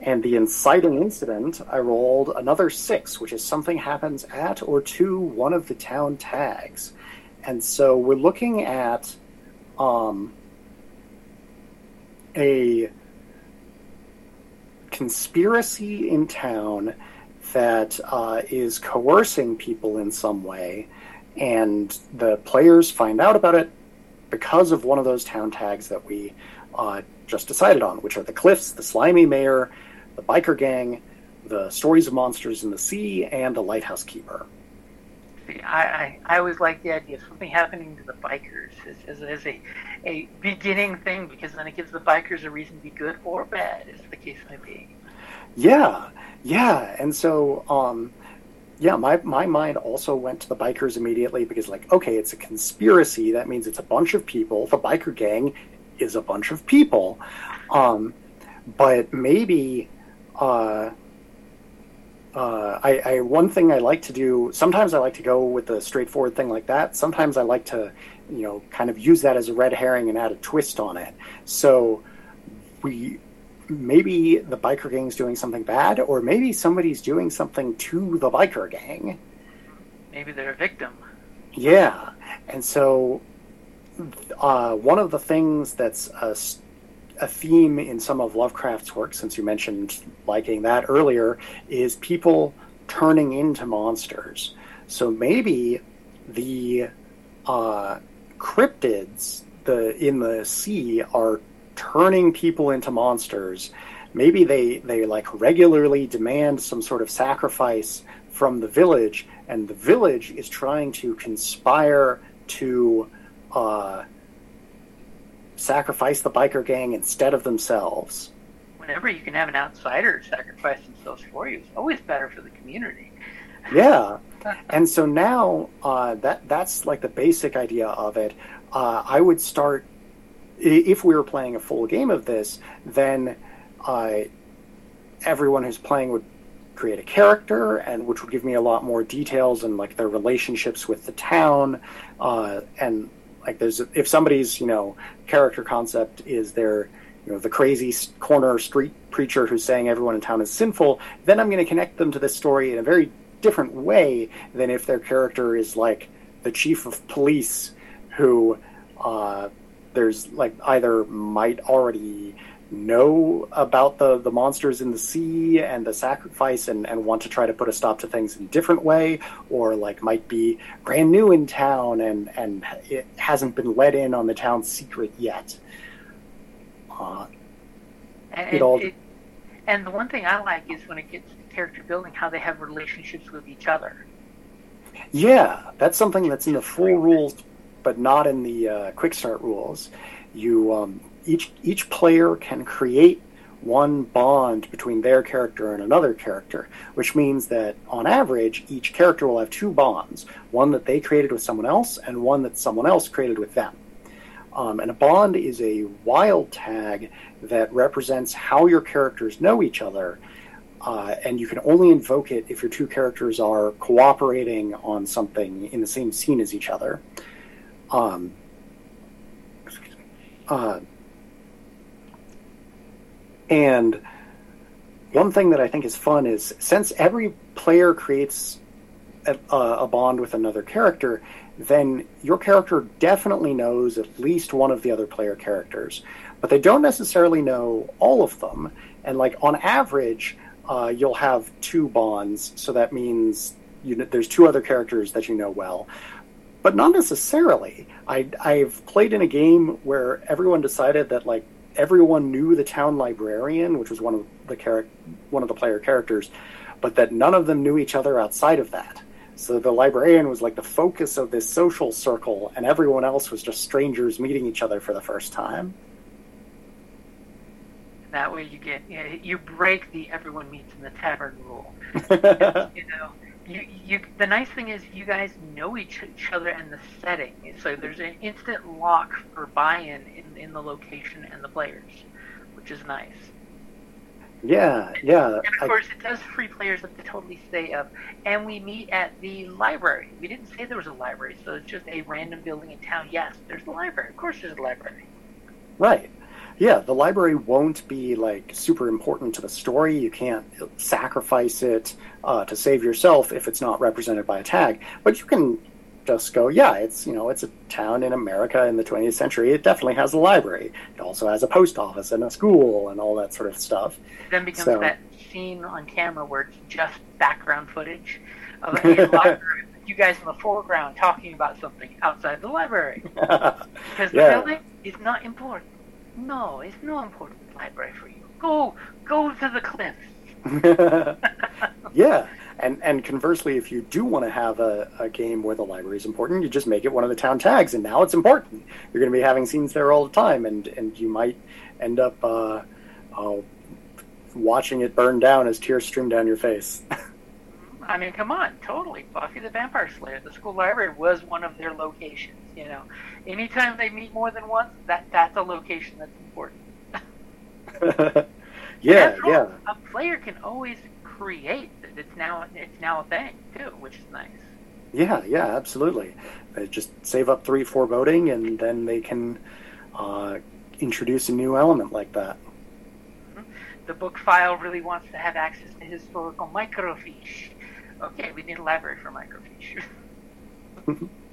And the inciting incident, I rolled another six, which is something happens at or to one of the town tags. And so we're looking at um, a conspiracy in town that uh, is coercing people in some way, and the players find out about it because of one of those town tags that we uh, just decided on, which are the cliffs, the slimy mayor, the biker gang, the stories of monsters in the sea, and the lighthouse keeper. See, I, I, I always like the idea of something happening to the bikers as, as, as a, a beginning thing because then it gives the bikers a reason to be good or bad, as the case may be. Yeah, yeah, and so um, yeah, my, my mind also went to the bikers immediately because, like, okay, it's a conspiracy. That means it's a bunch of people. The biker gang is a bunch of people. Um, but maybe, uh, uh, I, I, one thing I like to do. Sometimes I like to go with a straightforward thing like that. Sometimes I like to, you know, kind of use that as a red herring and add a twist on it. So we maybe the biker gang's doing something bad, or maybe somebody's doing something to the biker gang. Maybe they're a victim. Yeah, and so uh, one of the things that's a, a, theme in some of Lovecraft's work, since you mentioned liking that earlier, is people turning into monsters. So maybe the uh, cryptids the in the sea are turning people into monsters. Maybe they, they like regularly demand some sort of sacrifice from the village, and the village is trying to conspire to uh, sacrifice the biker gang instead of themselves. Whenever you can have an outsider sacrifice themselves for you, it's always better for the community. Yeah, [LAUGHS] and so now uh, that that's like the basic idea of it. Uh, I would start if we were playing a full game of this, then uh, everyone who's playing would create a character, and which would give me a lot more details and like their relationships with the town, uh, and like there's if somebody's you know character concept is their you know the crazy corner street preacher who's saying everyone in town is sinful, then I'm going to connect them to this story in a very different way than if their character is like the chief of police who uh, there's like either might already know about the, the monsters in the sea and the sacrifice and, and want to try to put a stop to things in a different way, or like might be brand new in town and, and it hasn't been let in on the town's secret yet. Uh, and, it all... It, and the one thing I like is when it gets to character building, how they have relationships with each other. Yeah, that's something that's in the full rules but not in the uh, quick start rules. You um, each each player can create one bond between their character and another character, which means that on average, each character will have two bonds one that they created with someone else, and one that someone else created with them. Um, and a bond is a wild tag that represents how your characters know each other. Uh, and you can only invoke it if your two characters are cooperating on something in the same scene as each other. Um, uh, and one thing that I think is fun is since every player creates a, a, bond with another character, then your character definitely knows at least one of the other player characters, but they don't necessarily know all of them. And like on average, uh, you'll have two bonds, so that means you know, there's two other characters that you know well but not necessarily. I, I've played in a game where everyone decided that like everyone knew the town librarian, which was one of the char- one of the player characters, but that none of them knew each other outside of that. So the librarian was like the focus of this social circle, and everyone else was just strangers meeting each other for the first time. That way, you get you, know, you break the everyone meets in the tavern rule. [LAUGHS] you know, you, you, the nice thing is you guys know each, each other and the setting, so there's an instant lock for buy-in in, in the location and the players, which is nice. Yeah, yeah. And of course, it does free players up to totally stay up. and we meet at the library. We didn't say there was a library, so it's just a random building in town. Yes, there's a library. Of course, there's a library. Right yeah, the library won't be like super important to the story. You can't sacrifice it uh, to save yourself if it's not represented by a tag. But you can just go, yeah, it's you know it's a town in America in the 20th century. It definitely has a library. It also has a post office and a school and all that sort of stuff. Then becomes so, that scene on camera where it's just background footage of a [LAUGHS] library. You guys in the foreground talking about something outside the library [LAUGHS] because the yeah. building is not important. No, it's no important library for you. Go, go to the cliffs. [LAUGHS] yeah, and and conversely, if you do want to have a, a game where the library is important, you just make it one of the town tags, and now it's important. You're going to be having scenes there all the time, and and you might end up uh, uh, watching it burn down as tears stream down your face. I mean, come on, totally. Buffy the Vampire Slayer, the school library was one of their locations. You know, anytime they meet more than once, that that's a location that's important. [LAUGHS] yeah, yeah. A player can always create. It's now it's now a thing too, which is nice. Yeah, yeah, absolutely. They just save up three foreboding, and then they can uh, introduce a new element like that. Mm-hmm. The book file really wants to have access to historical microfiche. Okay, we need a library for microfiche. [LAUGHS]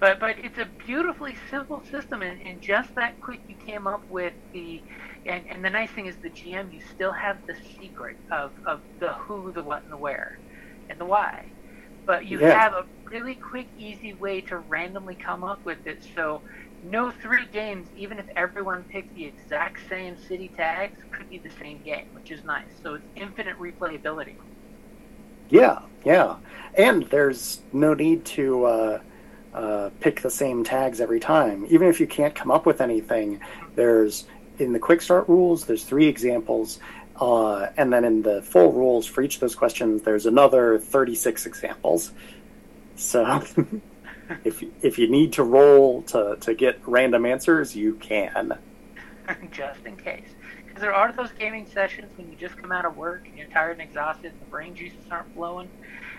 but but it's a beautifully simple system, and, and just that quick, you came up with the. And, and the nice thing is, the GM, you still have the secret of, of the who, the what, and the where, and the why but you yeah. have a really quick, easy way to randomly come up with it. So no three games, even if everyone picked the exact same city tags, could be the same game, which is nice. So it's infinite replayability. Yeah, yeah, and there's no need to uh, uh, pick the same tags every time. Even if you can't come up with anything, there's in the quick start rules. There's three examples, uh, and then in the full rules for each of those questions, there's another 36 examples. So [LAUGHS] if if you need to roll to, to get random answers, you can. [LAUGHS] just in case. Because there are those gaming sessions when you just come out of work and you're tired and exhausted and the brain juices aren't flowing,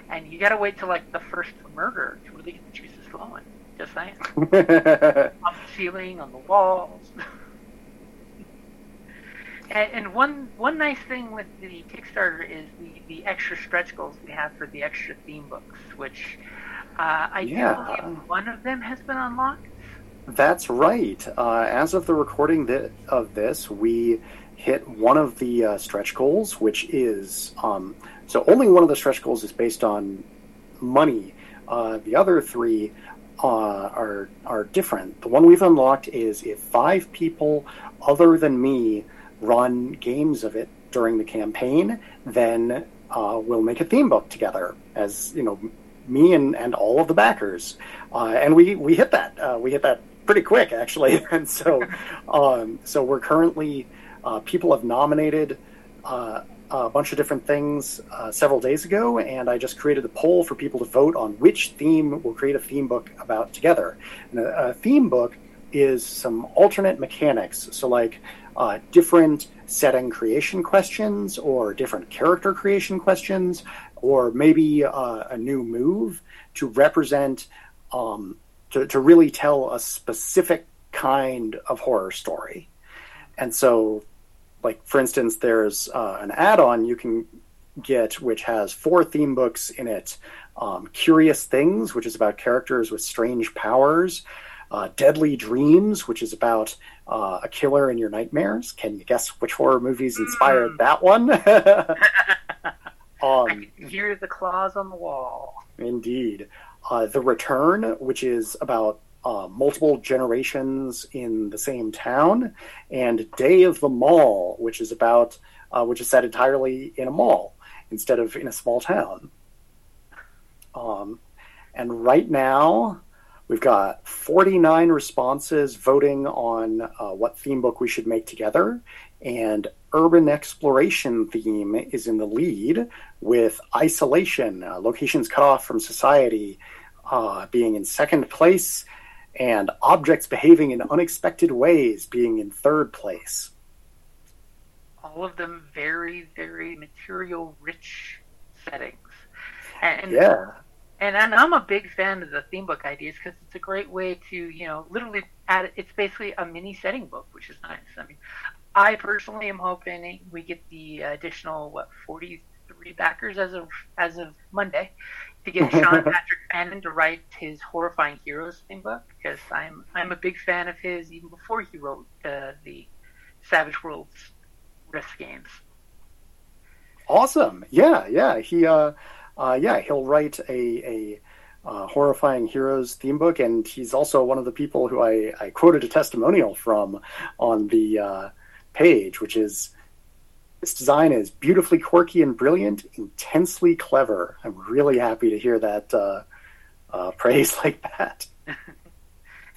and you got to wait till like the first murder to really get the juices flowing. Just saying. on the ceiling, on the walls. [LAUGHS] And, and, one one nice thing with the Kickstarter is the, the extra stretch goals we have for the extra theme books, which uh, I yeah. believe one of them has been unlocked. That's right. Uh, as of the recording th- of this, we hit one of the uh, stretch goals, which is um, so only one of the stretch goals is based on money. Uh, the other three uh, are are different. The one we've unlocked is if five people other than me run games of it during the campaign, then uh, we'll make a theme book together as you know me and, and all of the backers uh, and we we hit that uh, we hit that pretty quick actually [LAUGHS] and so um, so we're currently uh, people have nominated a bunch of different things uh, several days ago and I just created a poll for people to vote on which theme we'll create a theme book about together. And a, a theme book is some alternate mechanics. So like uh, different setting creation questions or different character creation questions or maybe uh, a new move to represent um, to, to really tell a specific kind of horror story. And so like for instance there's uh, an add-on you can get which has four theme books in it um, curious things which is about characters with strange powers uh, Deadly Dreams, which is about uh, a killer in your nightmares. Can you guess which horror movies inspired mm. that one? [LAUGHS] [LAUGHS] um, hear the claws on the wall. Indeed. Uh, the Return, which is about uh, multiple generations in the same town, and Day of the Mall, which is about uh, which is set entirely in a mall instead of in a small town. Um, and right now, We've got 49 responses voting on uh, what theme book we should make together. And urban exploration theme is in the lead with isolation, uh, locations cut off from society, uh, being in second place, and objects behaving in unexpected ways being in third place. All of them very, very material rich settings. And yeah and, and I'm a big fan of the theme book ideas because it's a great way to, you know, literally add. It's basically a mini setting book, which is nice. I mean, I personally am hoping we get the additional what 43 backers as of as of Monday to get Sean [LAUGHS] Patrick Fannon to write his horrifying heroes theme book because I'm I'm a big fan of his even before he wrote uh, the Savage Worlds Rifts games. Awesome. Yeah, yeah. He uh uh, yeah, he'll write a, a uh, horrifying heroes theme book, and he's also one of the people who I, I quoted a testimonial from on the uh, page, which is this design is beautifully quirky and brilliant, intensely clever. I'm really happy to hear that uh, uh, praise [LAUGHS] like that.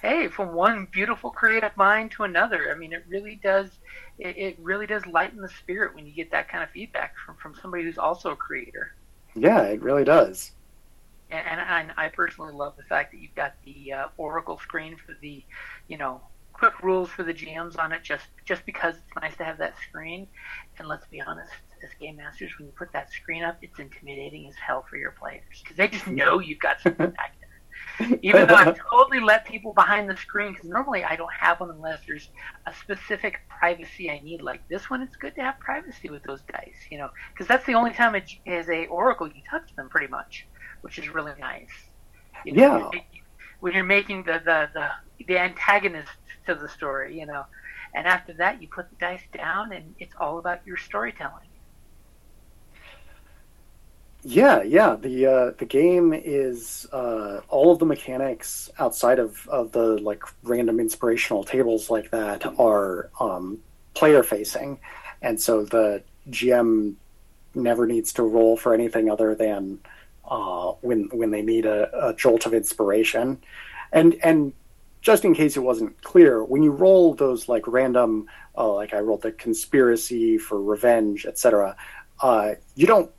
hey, from one beautiful creative mind to another. I mean, it really does. It, it really does lighten the spirit when you get that kind of feedback from, from somebody who's also a creator. Yeah, it really does. And, and, and I personally love the fact that you've got the uh, Oracle screen for the, you know, quick rules for the GMs on it. Just just because it's nice to have that screen. And let's be honest, as game masters, when you put that screen up, it's intimidating as hell for your players because they just know you've got something back there. [LAUGHS] Even though I totally let people behind the screen because normally I don't have one unless there's a specific privacy I need. Like this one, it's good to have privacy with those dice, you know, because that's the only time it is a oracle you touch them pretty much, which is really nice. You know, yeah. When you're making the, the, the, the antagonist to the story, you know, and after that you put the dice down and it's all about your storytelling. Yeah, yeah. The uh, the game is uh, all of the mechanics outside of, of the like random inspirational tables like that are um, player facing, and so the GM never needs to roll for anything other than uh, when when they need a, a jolt of inspiration, and and just in case it wasn't clear, when you roll those like random, uh, like I rolled the conspiracy for revenge, etc., uh, you don't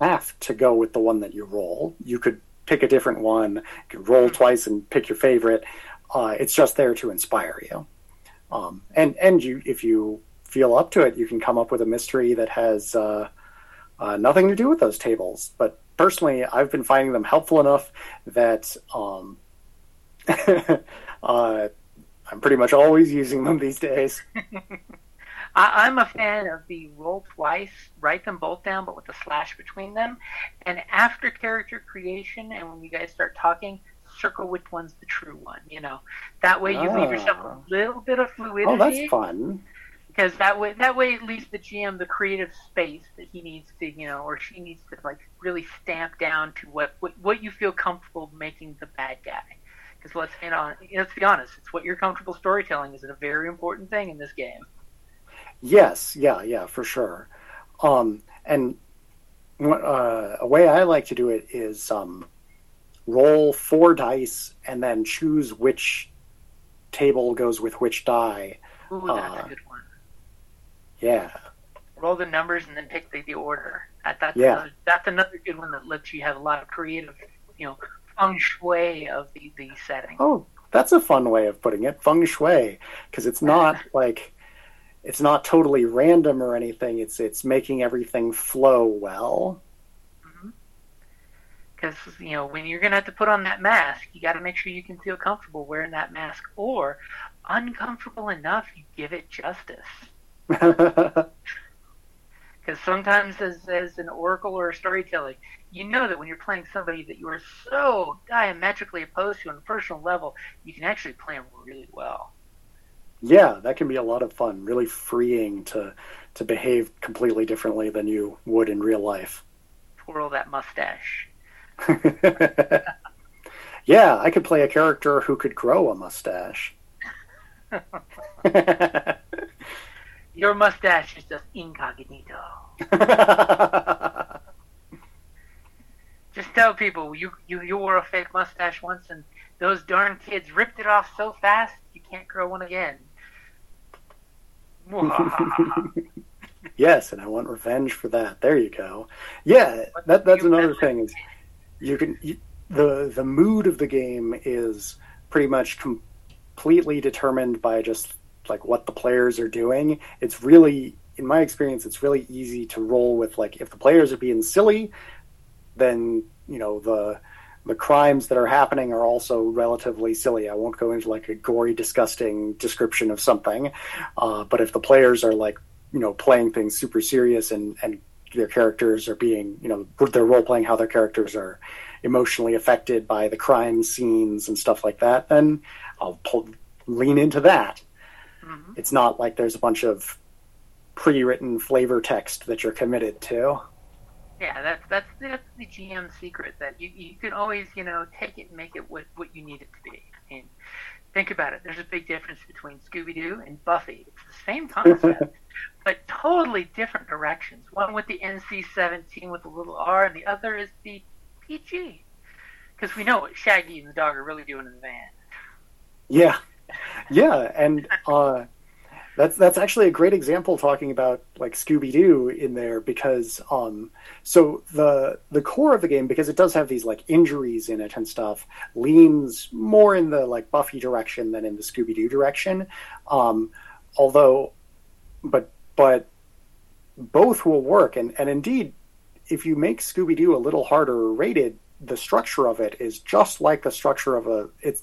have to go with the one that you roll. You could pick a different one, you could roll twice and pick your favorite. Uh, it's just there to inspire you. Um, and and you, if you feel up to it, you can come up with a mystery that has uh, uh, nothing to do with those tables. But personally, I've been finding them helpful enough that um, [LAUGHS] uh, I'm pretty much always using them these days. [LAUGHS] I, am a fan of the roll twice, write them both down, but with a slash between them. And after character creation, and when you guys start talking, circle which one's the true one. You know, that way you oh. leave yourself a ah. little bit of fluidity. Oh, that's fun. Because that way, that way, it leaves the GM the creative space that he needs to, you know, or she needs to like really stamp down to what what, what you feel comfortable making the bad guy. Because let's be honest, let's be honest, it's what you're comfortable storytelling is a very important thing in this game. Yes, yeah, yeah, for sure. Um, and uh, a way I like to do it is um, roll four dice and then choose which table goes with which die. Ooh, that's uh, a good one. Yeah. Roll the numbers and then pick the, the order. That, that's yeah. Another, that's another good one that lets you have a lot of creative, you know, feng shui of the, the setting. Oh, that's a fun way of putting it, feng shui, because it's not [LAUGHS] like it's not totally random or anything. It's it's making everything flow well. Because mm-hmm. you know when you're gonna have to put on that mask, you got to make sure you can feel comfortable wearing that mask, or uncomfortable enough, you give it justice. [LAUGHS] [LAUGHS] Because sometimes, as, as an oracle or a storyteller, you know that when you're playing somebody that you are so diametrically opposed to on a personal level, you can actually play them really well. Yeah, that can be a lot of fun. Really freeing to to behave completely differently than you would in real life. Twirl that mustache. [LAUGHS] yeah, I could play a character who could grow a mustache. [LAUGHS] Your mustache is just incognito. [LAUGHS] just tell people you, you you wore a fake mustache once and those darn kids ripped it off so fast you can't grow one again. [LAUGHS] yes, and I want revenge for that. There you go. Yeah, that that's another [LAUGHS] thing is you can you, the the mood of the game is pretty much completely determined by just like what the players are doing. It's really in my experience it's really easy to roll with like if the players are being silly, then you know the the crimes that are happening are also relatively silly. I won't go into like a gory, disgusting description of something, uh, but if the players are like you know playing things super serious and and their characters are being you know they're role playing how their characters are emotionally affected by the crime scenes and stuff like that, then I'll pull, lean into that. Mm-hmm. It's not like there's a bunch of pre-written flavor text that you're committed to. Yeah, that's that's that's the GM secret that you you can always you know take it and make it what what you need it to be. I mean, think about it. There's a big difference between Scooby Doo and Buffy. It's the same concept, [LAUGHS] but totally different directions. One with the NC-17 with a little R, and the other is the PG. Because we know what Shaggy and the dog are really doing in the van. Yeah, yeah, and uh, That's that's actually a great example talking about like Scooby Doo in there because um so the the core of the game because it does have these like injuries in it and stuff leans more in the like Buffy direction than in the Scooby Doo direction. Um although but but both will work and and indeed if you make Scooby Doo a little harder rated the structure of it is just like the structure of a it's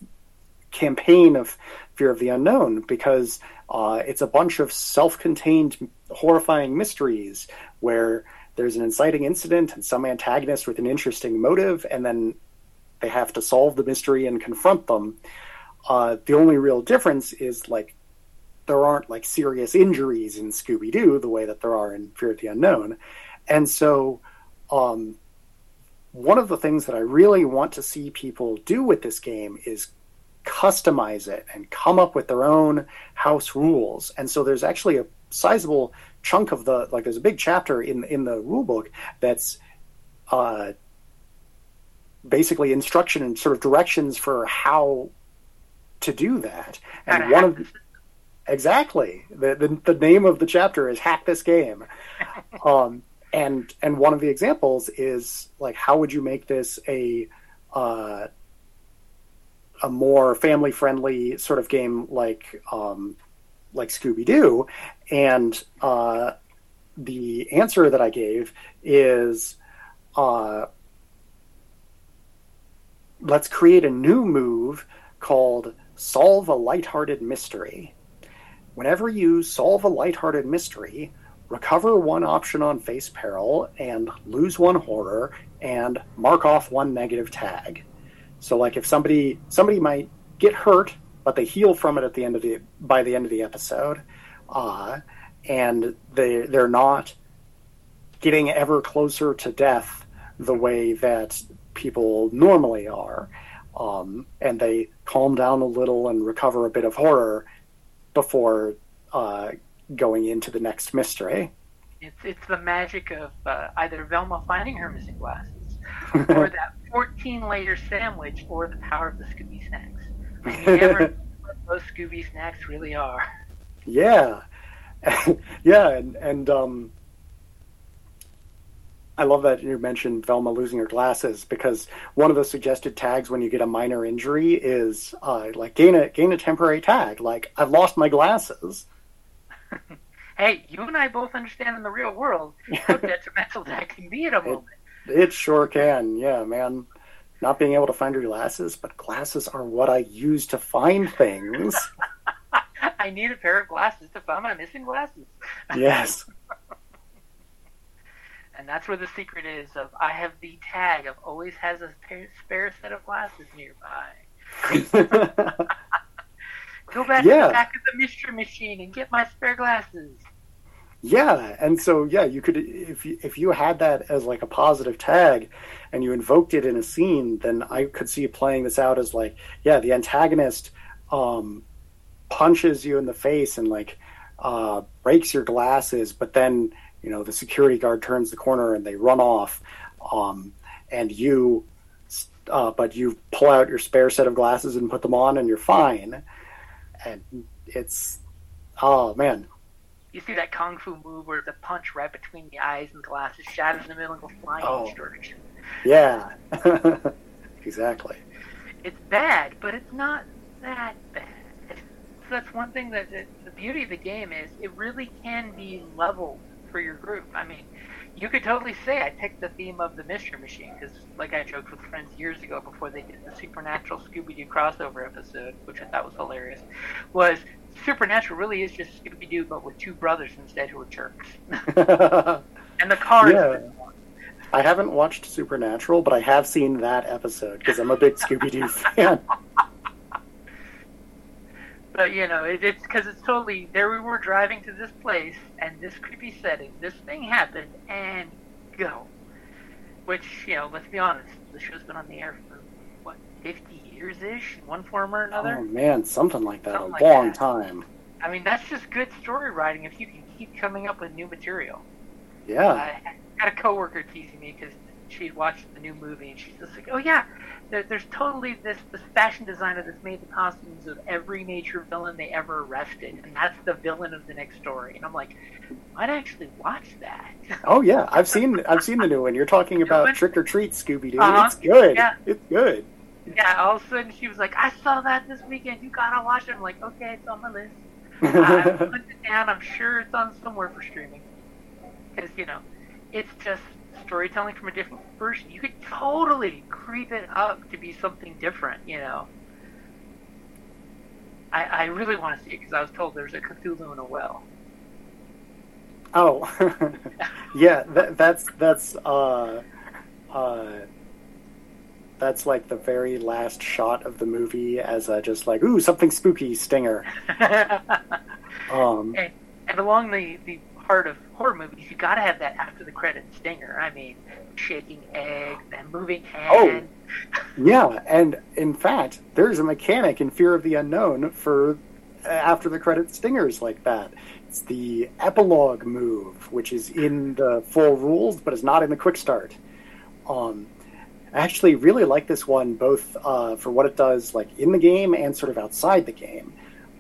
campaign of Fear of the Unknown because uh, it's a bunch of self-contained, horrifying mysteries where there's an inciting incident and some antagonist with an interesting motive, and then they have to solve the mystery and confront them. Uh, the only real difference is like there aren't like serious injuries in Scooby Doo the way that there are in Fear of the Unknown, and so um, one of the things that I really want to see people do with this game is customize it and come up with their own house rules. And so there's actually a sizable chunk of the like there's a big chapter in in the rule book that's uh, basically instruction and sort of directions for how to do that. And one of exactly the, the the name of the chapter is hack this game. [LAUGHS] um, and and one of the examples is like how would you make this a uh, a more family friendly sort of game like um, like Scooby Doo, and uh, the answer that I gave is uh, let's create a new move called Solve a Lighthearted Mystery. Whenever you solve a lighthearted mystery, recover one option on face peril and lose one horror and mark off one negative tag. So like if somebody somebody might get hurt, but they heal from it at the end of the by the end of the episode, uh, and they they're not getting ever closer to death the way that people normally are, um, and they calm down a little and recover a bit of horror before uh, going into the next mystery. It's it's the magic of uh, either Velma finding her missing glasses [LAUGHS] or that 14 layer sandwich or the power of the Scooby snacks. [LAUGHS] You never know what those Scooby snacks really are. Yeah. [LAUGHS] yeah, and, and um, I love that you mentioned Velma losing her glasses because one of the suggested tags when you get a minor injury is uh, like gain a gain a temporary tag, like I've lost my glasses. [LAUGHS] hey, you and I both understand in the real world how detrimental that can be at a moment. It sure can. Yeah, man. Not being able to find your glasses, but glasses are what I use to find things. [LAUGHS] I need a pair of glasses to find my missing glasses. Yes. [LAUGHS] and that's where the secret is of I have the tag of always has a spare set of glasses nearby. [LAUGHS] Go back yeah. to the back of the mystery machine and get my spare glasses. Yeah, and so yeah, you could if you, if you had that as like a positive tag, and you invoked it in a scene, then I could see playing this out as like yeah, the antagonist um, punches you in the face and like uh, breaks your glasses, but then you know the security guard turns the corner and they run off, um, and you, uh, but you pull out your spare set of glasses and put them on, and you're fine, and it's oh man you see that kung fu move where the punch right between the eyes and the glasses shatters in the middle and goes flying oh. direction. Yeah, [LAUGHS] exactly. It's bad, but it's not that bad. So that's one thing that, that the beauty of the game is it really can be leveled for your group. I mean, you could totally say I picked the theme of the Mystery Machine because, like I joked with friends years ago before they did the Supernatural Scooby Doo crossover episode, which I thought was hilarious, was Supernatural really is just Scooby Doo, but with two brothers instead who are jerks. [LAUGHS] and the car. Yeah. I haven't watched Supernatural, but I have seen that episode because I'm a big Scooby Doo [LAUGHS] fan. But you know, it, it's because it's totally there. We were driving to this place, and this creepy setting, this thing happened, and go. Which you know, let's be honest, the show's been on the air for what 50 years ish, one form or another. Oh man, something like that, something a like long that. time. I mean, that's just good story writing if you can keep coming up with new material. Yeah. I had a coworker teasing me because she watched the new movie and she's just like, oh yeah, there, there's totally this this fashion designer that's made the costumes of every major villain they ever arrested, and that's the villain of the next story. And I'm like, I'd actually watch that. [LAUGHS] Oh yeah, I've seen I've seen the new one. You're talking about? Trick or Treat, Scooby Doo. Uh-huh. It's good. Yeah. It's good. Yeah, all of a sudden she was like, I saw that this weekend. You gotta watch it. I'm like, okay, it's on my list. I [LAUGHS] put it down. I'm sure it's on somewhere for streaming. Because, you know, it's just storytelling from a different person. You could totally creep it up to be something different, you know. I, I really want to see it because I was told there's a Cthulhu in a well. Oh, [LAUGHS] yeah. That, that's that's uh, uh, that's like the very last shot of the movie as a just like ooh something spooky stinger. [LAUGHS] Um, and, and along the, the heart of horror movies, you gotta have that after the credit stinger. I mean, shaking eggs and moving hand. [LAUGHS] yeah, and in fact, there's a mechanic in Fear of the Unknown for uh, after the credit stingers like that. It's the epilogue move, which is in the full rules, but is not in the quick start. Um, I actually really like this one, both uh, for what it does, like in the game and sort of outside the game.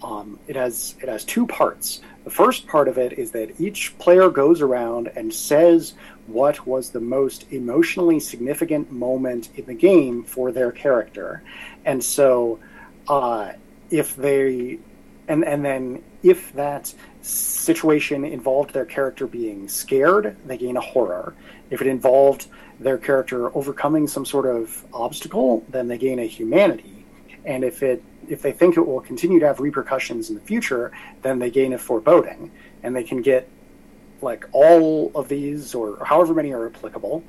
Um, it has it has two parts. The first part of it is that each player goes around and says what was the most emotionally significant moment in the game for their character, and so uh, if they and and then if that situation involved their character being scared, they gain a horror. If it involved their character overcoming some sort of obstacle, then they gain a humanity. And if it if they think it will continue to have repercussions in the future, then they gain a foreboding, and they can get like all of these or however many are applicable.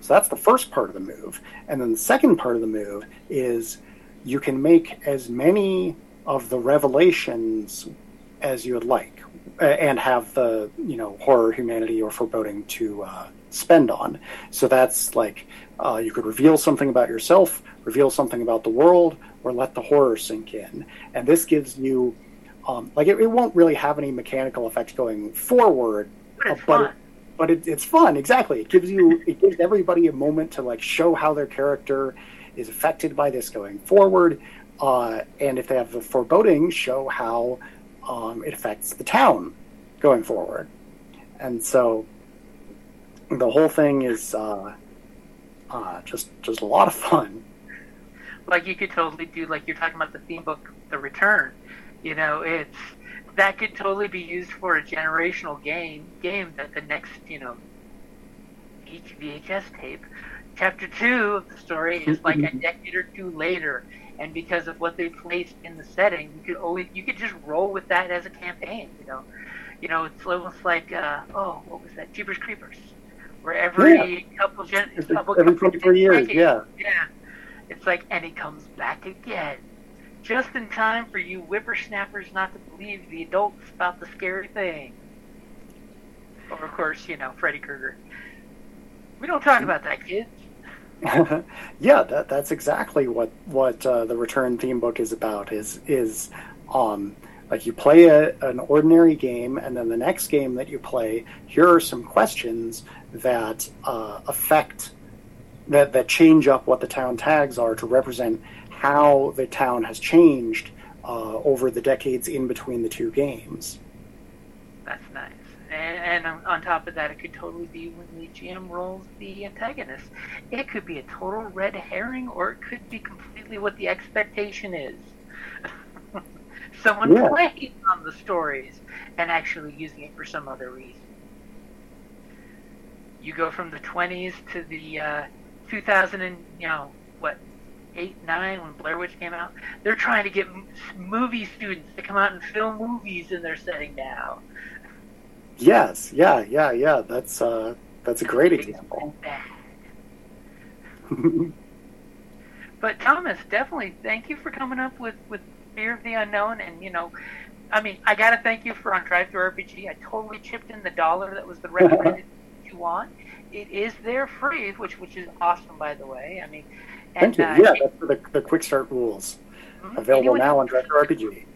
So that's the first part of the move, and then the second part of the move is you can make as many of the revelations as you would like, and have the you know horror, humanity, or foreboding to uh, spend on. So that's like uh, you could reveal something about yourself, reveal something about the world, or let the horror sink in. And this gives you, um, like, it, it, won't really have any mechanical effects going forward, But it's uh, but it, but it, it's fun. Exactly, it gives you it gives everybody a moment to like show how their character is affected by this going forward, uh, and if they have a foreboding, show how um, it affects the town going forward. And so the whole thing is uh, uh, just just a lot of fun. like you could totally do like you're talking about the theme book the return. You know it's that could totally be used for a generational game game that the next you know each vhs tape chapter two of the story is like a [LAUGHS] decade or two later. And because of what they placed in the setting you could only you could just roll with that as a campaign you know. You know it's almost like uh, oh what was that? Jeepers creepers where every couple gen Every, couple, every couple 23 years, decades- yeah. yeah. It's like, and he comes back again. Just in time for you whippersnappers not to believe the adults about the scary thing. Or, of course, you know, Freddy Krueger. We don't talk about that, kids. [LAUGHS] yeah, that, that's exactly what what uh, the return theme book is about. Is is um, like you play a, an ordinary game, and then the next game that you play, here are some questions that uh, affect that that change up what the town tags are to represent how the town has changed uh, over the decades in between the two games. That's nice. And, and on- top of that, it could totally be when the GM rolls the antagonist. It could be a total red herring, or it could be completely what the expectation is. [LAUGHS] Someone Yeah. playing on the stories and actually using it for some other reason. You go from the 20s to the uh, 2000 and you know what eight nine when Blair Witch came out. They're trying to get m- movie students to come out and film movies in their setting now. Yes, yeah, yeah, yeah. That's uh, that's a great example. [LAUGHS] But Thomas, definitely thank you for coming up with with Fear of the Unknown, and you know, I mean, I gotta thank you for on DriveThruRPG. I totally chipped in the dollar that was the [LAUGHS] recommended want. It is there free, which which is awesome, by the way. I mean, and, Thank you. uh, Yeah, that's for the, the quick start rules mhm, available anyone now on DriveThruRPG.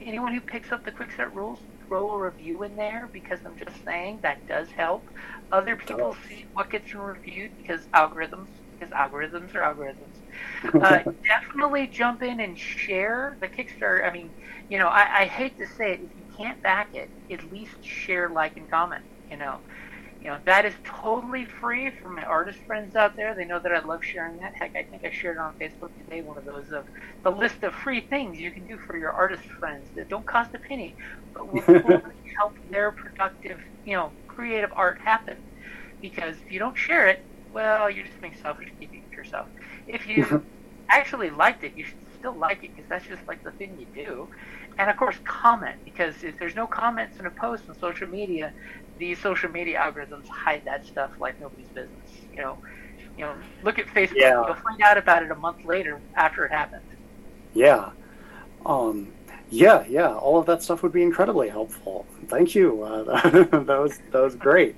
anyone who picks up the quick start rules throw a review in there because I'm just saying that does help. Other people Oh. see what gets reviewed because algorithms, because algorithms are algorithms. [LAUGHS] Uh, definitely jump in and share the Kickstarter. I mean, you know, I, I hate to say it, if you can't back it, at least share, like, and comment. You know, you know that is totally free for my artist friends out there. They know that I love sharing that. Heck, I think I shared it on Facebook today. One of those of the list of free things you can do for your artist friends that don't cost a penny, but will totally [LAUGHS] help their productive, you know, creative art happen. Because if you don't share it, well, you're just being selfish, keeping it to yourself. If you mm-hmm. actually liked it, you should still like it because that's just like the thing you do. And of course, comment because if there's no comments in a post on social media, these social media algorithms hide that stuff like nobody's business. You know, you know, look at Facebook. Yeah. You'll find out about it a month later after it happened. Yeah. Um, yeah, yeah. All of that stuff would be incredibly helpful. Thank you. Uh, [LAUGHS] that was that was great.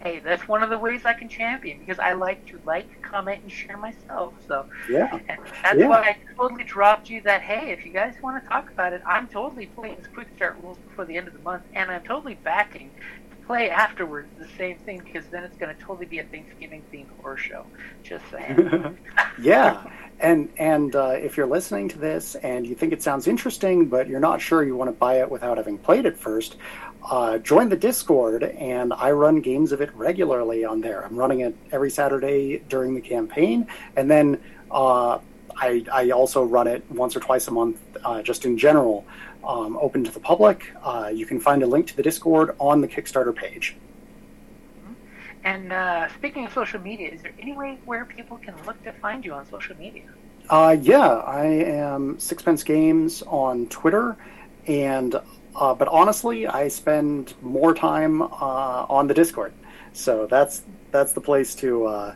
Hey, that's one of the ways I can champion because I like to like, comment, and share myself. So Yeah. And that's Yeah. why I totally dropped you that, hey, if you guys want to talk about it, I'm totally playing this quick start rules before the end of the month, and I'm totally backing to play afterwards the same thing because then it's going to totally be a Thanksgiving themed horror show. Just saying. [LAUGHS] [LAUGHS] yeah. And and uh, if you're listening to this and you think it sounds interesting, but you're not sure you want to buy it without having played it first, uh, join the Discord, and I run games of it regularly on there. I'm running it every Saturday during the campaign, and then uh, I, I also run it once or twice a month, uh, just in general, um, open to the public. Uh, you can find a link to the Discord on the Kickstarter page. and uh, speaking of social media, is there any way where people can look to find you on social media? Uh, yeah, I am Sixpence Games on Twitter, and uh, but honestly, I spend more time uh, on the Discord, so that's that's the place to uh,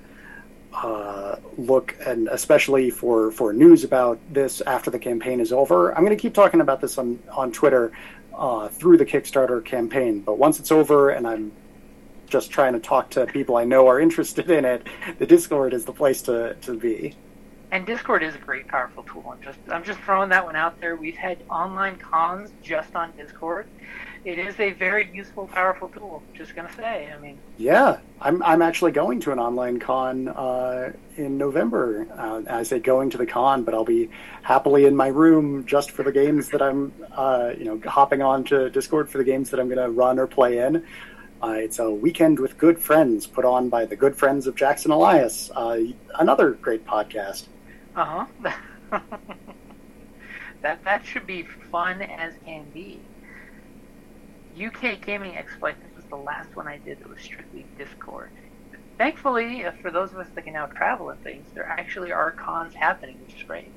uh, look, and especially for for news about this after the campaign is over. I'm going to keep talking about this on on Twitter uh, through the Kickstarter campaign, but once it's over and I'm just trying to talk to people I know are interested in it, the Discord is the place to, to be. And Discord is a great, powerful tool. I'm just, I'm just throwing that one out there. We've had online cons just on Discord. It is a very useful, powerful tool. Just gonna say. I mean, Yeah, I'm I'm actually going to an online con uh, in November. Uh, I say going to the con, but I'll be happily in my room just for the games that I'm, uh, you know, hopping on to Discord for the games that I'm to run or play in. Uh, it's a weekend with good friends put on by the good friends of Jackson Elias, uh, another great podcast. Uh huh. [LAUGHS] that that should be fun as can be. UK Gaming Expo, I think was the last one I did that was strictly Discord. Thankfully, uh, for those of us that can now travel and things, there actually are cons happening, which is great.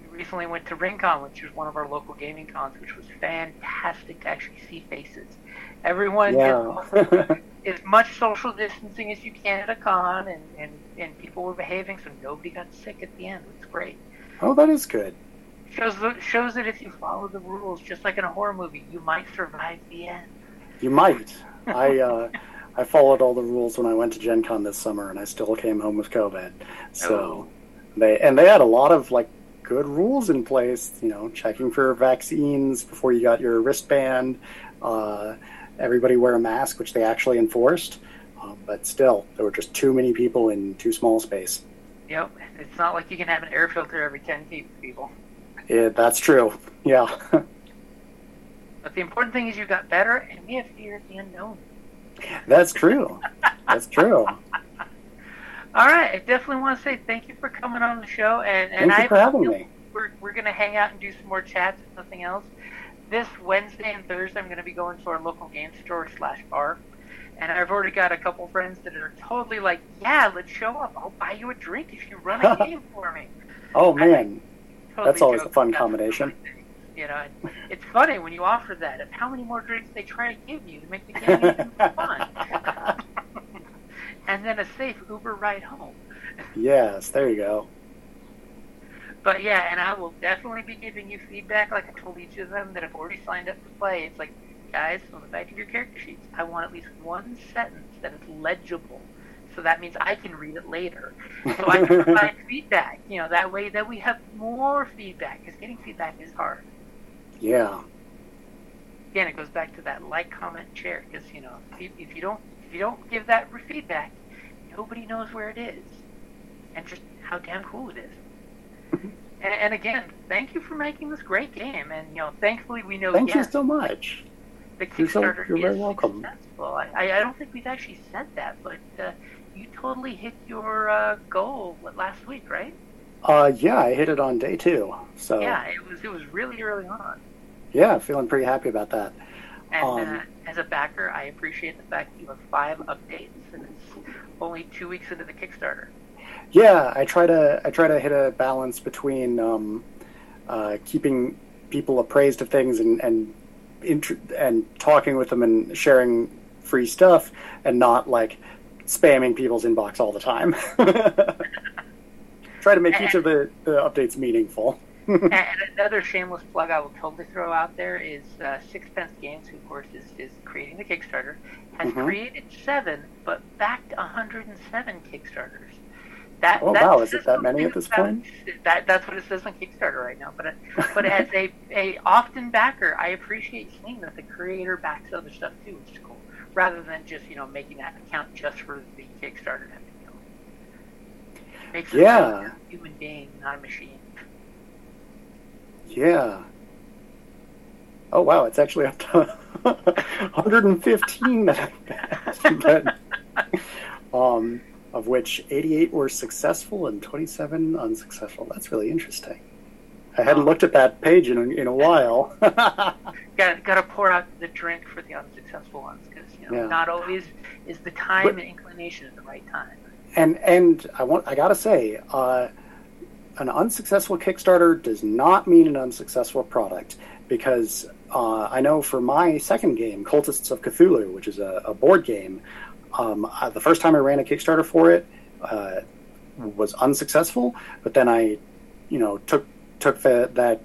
We recently went to RingCon, which was one of our local gaming cons, which was fantastic to actually see faces. Everyone Yeah. did as [LAUGHS] much social distancing as you can at a con, and, and, and people were behaving, so nobody got sick at the end. It's great. oh, that is good. Shows shows that if you follow the rules, just like in a horror movie, you might survive the end. You might. I uh, I followed all the rules when I went to Gen Con this summer, and I still came home with COVID. So Oh. they and they had a lot of like good rules in place. You know, checking for vaccines before you got your wristband. Uh, everybody wear a mask, which they actually enforced. Uh, but still, there were just too many people in too small space. Yep, it's not like you can have an air filter every ten feet people. Yeah, that's true. Yeah. [LAUGHS] But the important thing is you got better, and we have fear of the unknown. that's true. That's true. [LAUGHS] All right, I definitely want to say thank you for coming on the show, and and Thank you I for having me. we're we're gonna hang out and do some more chats if nothing else. This Wednesday and Thursday, I'm gonna be going to our local game store slash bar, and I've already got a couple friends that are totally like, yeah, let's show up. I'll buy you a drink if you run a [LAUGHS] game for me. Oh man, Totally That's always a fun combination. You know, it's funny when you offer that of how many more drinks they try to give you to make the game even more [LAUGHS] fun, and then a safe Uber ride home. yes, there you go. But yeah, and I will definitely be giving you feedback like I told each of them that have already signed up to play. It's like, guys, on the back of your character sheets, I want at least one sentence that is legible. So that means I can read it later. So I can [LAUGHS] provide feedback. You know, that way that we have more feedback because getting feedback is hard. Yeah. again, it goes back to that like, comment, share. Because you know, if, if you don't if you don't give that feedback, nobody knows where it is, and just how damn cool it is. [LAUGHS] And, and again, thank you for making this great game. And you know, thankfully, we know. Thank yes, you so much. the You're so- Kickstarter you're very is welcome. successful. I, I I don't think we've actually said that, but uh, you totally hit your uh, goal last week, right? Uh, yeah, I hit it on day two. So Yeah, it was it was really early on. yeah, feeling pretty happy about that. And Um, uh, as a backer, I appreciate the fact that you have five updates, and it's only two weeks into the Kickstarter. Yeah, I try to I try to hit a balance between um, uh, keeping people appraised of things and and int- and talking with them and sharing free stuff, and not like spamming people's inbox all the time. [LAUGHS] try to make each of the, the updates meaningful. [LAUGHS] and another shameless plug I will totally throw out there is uh, Sixpence Games, who of course is, is creating the Kickstarter, has Mhm. created seven, but backed 107 Kickstarters. That, Oh, wow, is it that many at this point? That, that's what it says on Kickstarter right now. But but as a, a often backer, I appreciate seeing that the creator backs other stuff too, which is cool, rather than just you know making that account just for the Kickstarter. You know. Makes it Yeah. a human being, not a machine. Yeah. Oh wow, it's actually up to [LAUGHS] 115 that I passed, but, um, of which 88 were successful and 27 unsuccessful. That's really interesting. I hadn't looked at that page in a, in a while. Got got to pour out the drink for the unsuccessful ones because you know Yeah. not always is the time But- and inclination at the right time. and and I want I gotta say, uh, an unsuccessful Kickstarter does not mean an unsuccessful product because uh, I know for my second game, Cultists of Cthulhu, which is a, a board game, um, uh, the first time I ran a Kickstarter for it uh, was unsuccessful, but then I, you know, took took the, that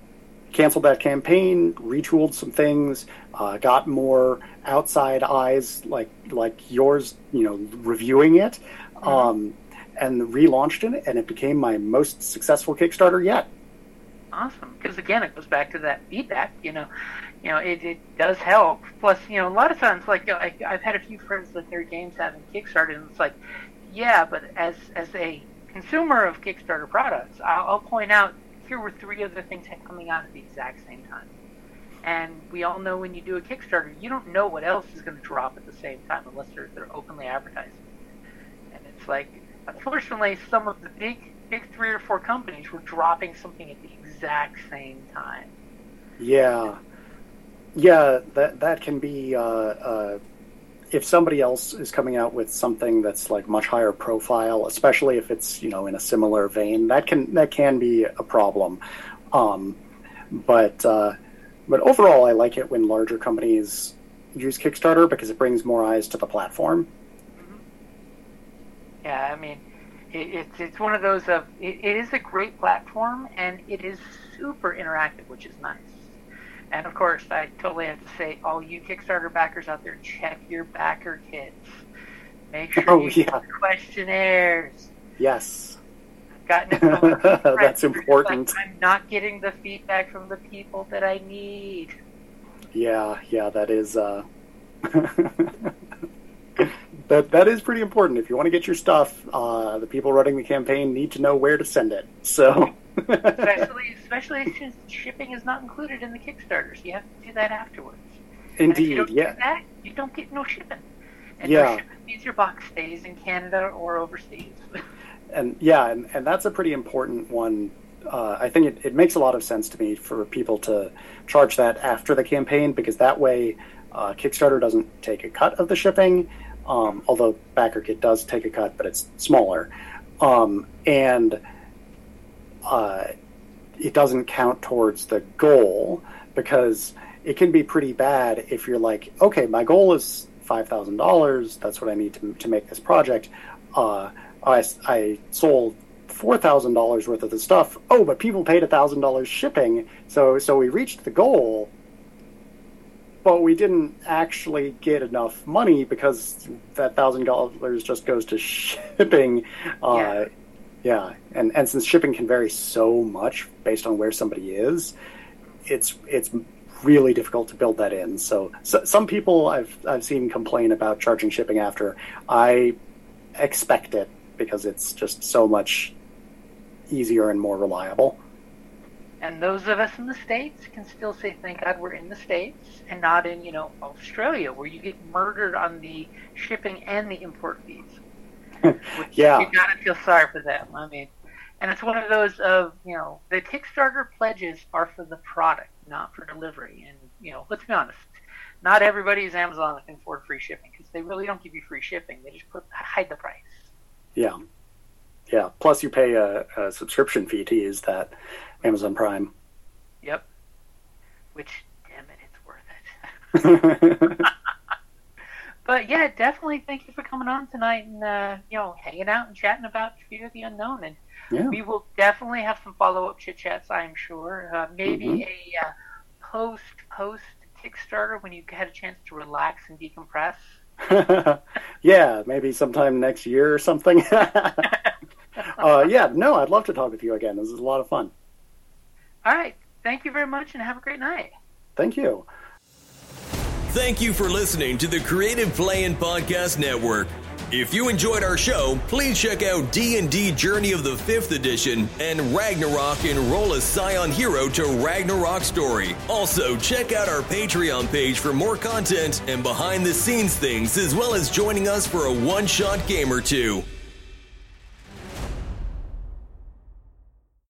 canceled that campaign, retooled some things, uh, got more outside eyes like like yours, you know, reviewing it, um, and relaunched it, and it became my most successful Kickstarter yet. Awesome, because again, it goes back to that feedback. You know, you know, it, it does help. Plus, you know, a lot of times, like I, I've had a few friends that their games haven't kickstarted, and it's like, yeah, but as as a consumer of Kickstarter products, I'll, I'll point out here were three other things coming out at the exact same time. And we all know when you do a Kickstarter, you don't know what else is going to drop at the same time unless they're, they're openly advertising. And it's like, unfortunately, some of the big, big three or four companies were dropping something at the exact same time. Yeah, yeah, that that can be. Uh, uh, if somebody else is coming out with something that's like much higher profile, especially if it's you know in a similar vein, that can that can be a problem. Um, but uh, but overall, I like it when larger companies use Kickstarter because it brings more eyes to the platform. Yeah, I mean, it, it's it's one of those of it is a great platform and it is super interactive, which is nice. And of course, I totally have to say, all you Kickstarter backers out there, check your backer kits. Make sure Oh, you yeah. questionnaires. Yes, I've gotten [LAUGHS] That's important. Like, I'm not getting the feedback from the people that I need. yeah, yeah, that is. Uh... [LAUGHS] That, that is pretty important. If you want to get your stuff, uh, the people running the campaign need to know where to send it. So, especially [LAUGHS] especially since shipping is not included in the Kickstarter, so you have to do that afterwards. And if you indeed, yeah. do that, you don't get no shipping. And Yeah. no shipping means your box stays in Canada or overseas. [LAUGHS] and yeah, and, and that's a pretty important one. Uh, I think it, it makes a lot of sense to me for people to charge that after the campaign because that way uh, Kickstarter doesn't take a cut of the shipping, um, although BackerKit does take a cut, but it's smaller. Um, and uh, it doesn't count towards the goal because it can be pretty bad if you're like, okay, my goal is five thousand dollars. That's what I need to to make this project. Uh, I, I sold four thousand dollars worth of the stuff. Oh, but people paid thousand dollars shipping, so so we reached the goal, but we didn't actually get enough money because that thousand dollars just goes to [LAUGHS] shipping. Uh, Yeah. Yeah, and and since shipping can vary so much based on where somebody is, it's it's really difficult to build that in. So, so some people I've I've seen complain about charging shipping after. I expect it because it's just so much easier and more reliable. And those of us in the States can still say, thank God we're in the States and not in, you know, Australia where you get murdered on the shipping and the import fees. [LAUGHS] yeah. You gotta feel sorry for them. I mean, and it's one of those of, you know, the Kickstarter pledges are for the product, not for delivery. And, you know, let's be honest, not everybody's Amazon that can afford free shipping because they really don't give you free shipping. They just put hide the price. Yeah. Yeah. Plus, you pay a, a subscription fee to use that Amazon Prime. Yep. Which, damn it, it's worth it. [LAUGHS] [LAUGHS] but yeah, definitely thank you for coming on tonight and uh, you know hanging out and chatting about Fear of the Unknown. And yeah. we will definitely have some follow up chit chats. I'm sure. Uh, maybe mm-hmm. a uh, post post Kickstarter when you had a chance to relax and decompress. [LAUGHS] yeah, maybe sometime next year or something. [LAUGHS] uh, yeah, no, I'd love to talk with you again. This is a lot of fun. All right. Thank you very much and have a great night. Thank you. Thank you for listening to the Creative Playing Podcast Network. If you enjoyed our show, please check out D&D Journey of the 5th Edition and Ragnarok Enroll a Scion Hero to Ragnarok Story. Also, check out our Patreon page for more content and behind-the-scenes things, as well as joining us for a one-shot game or two.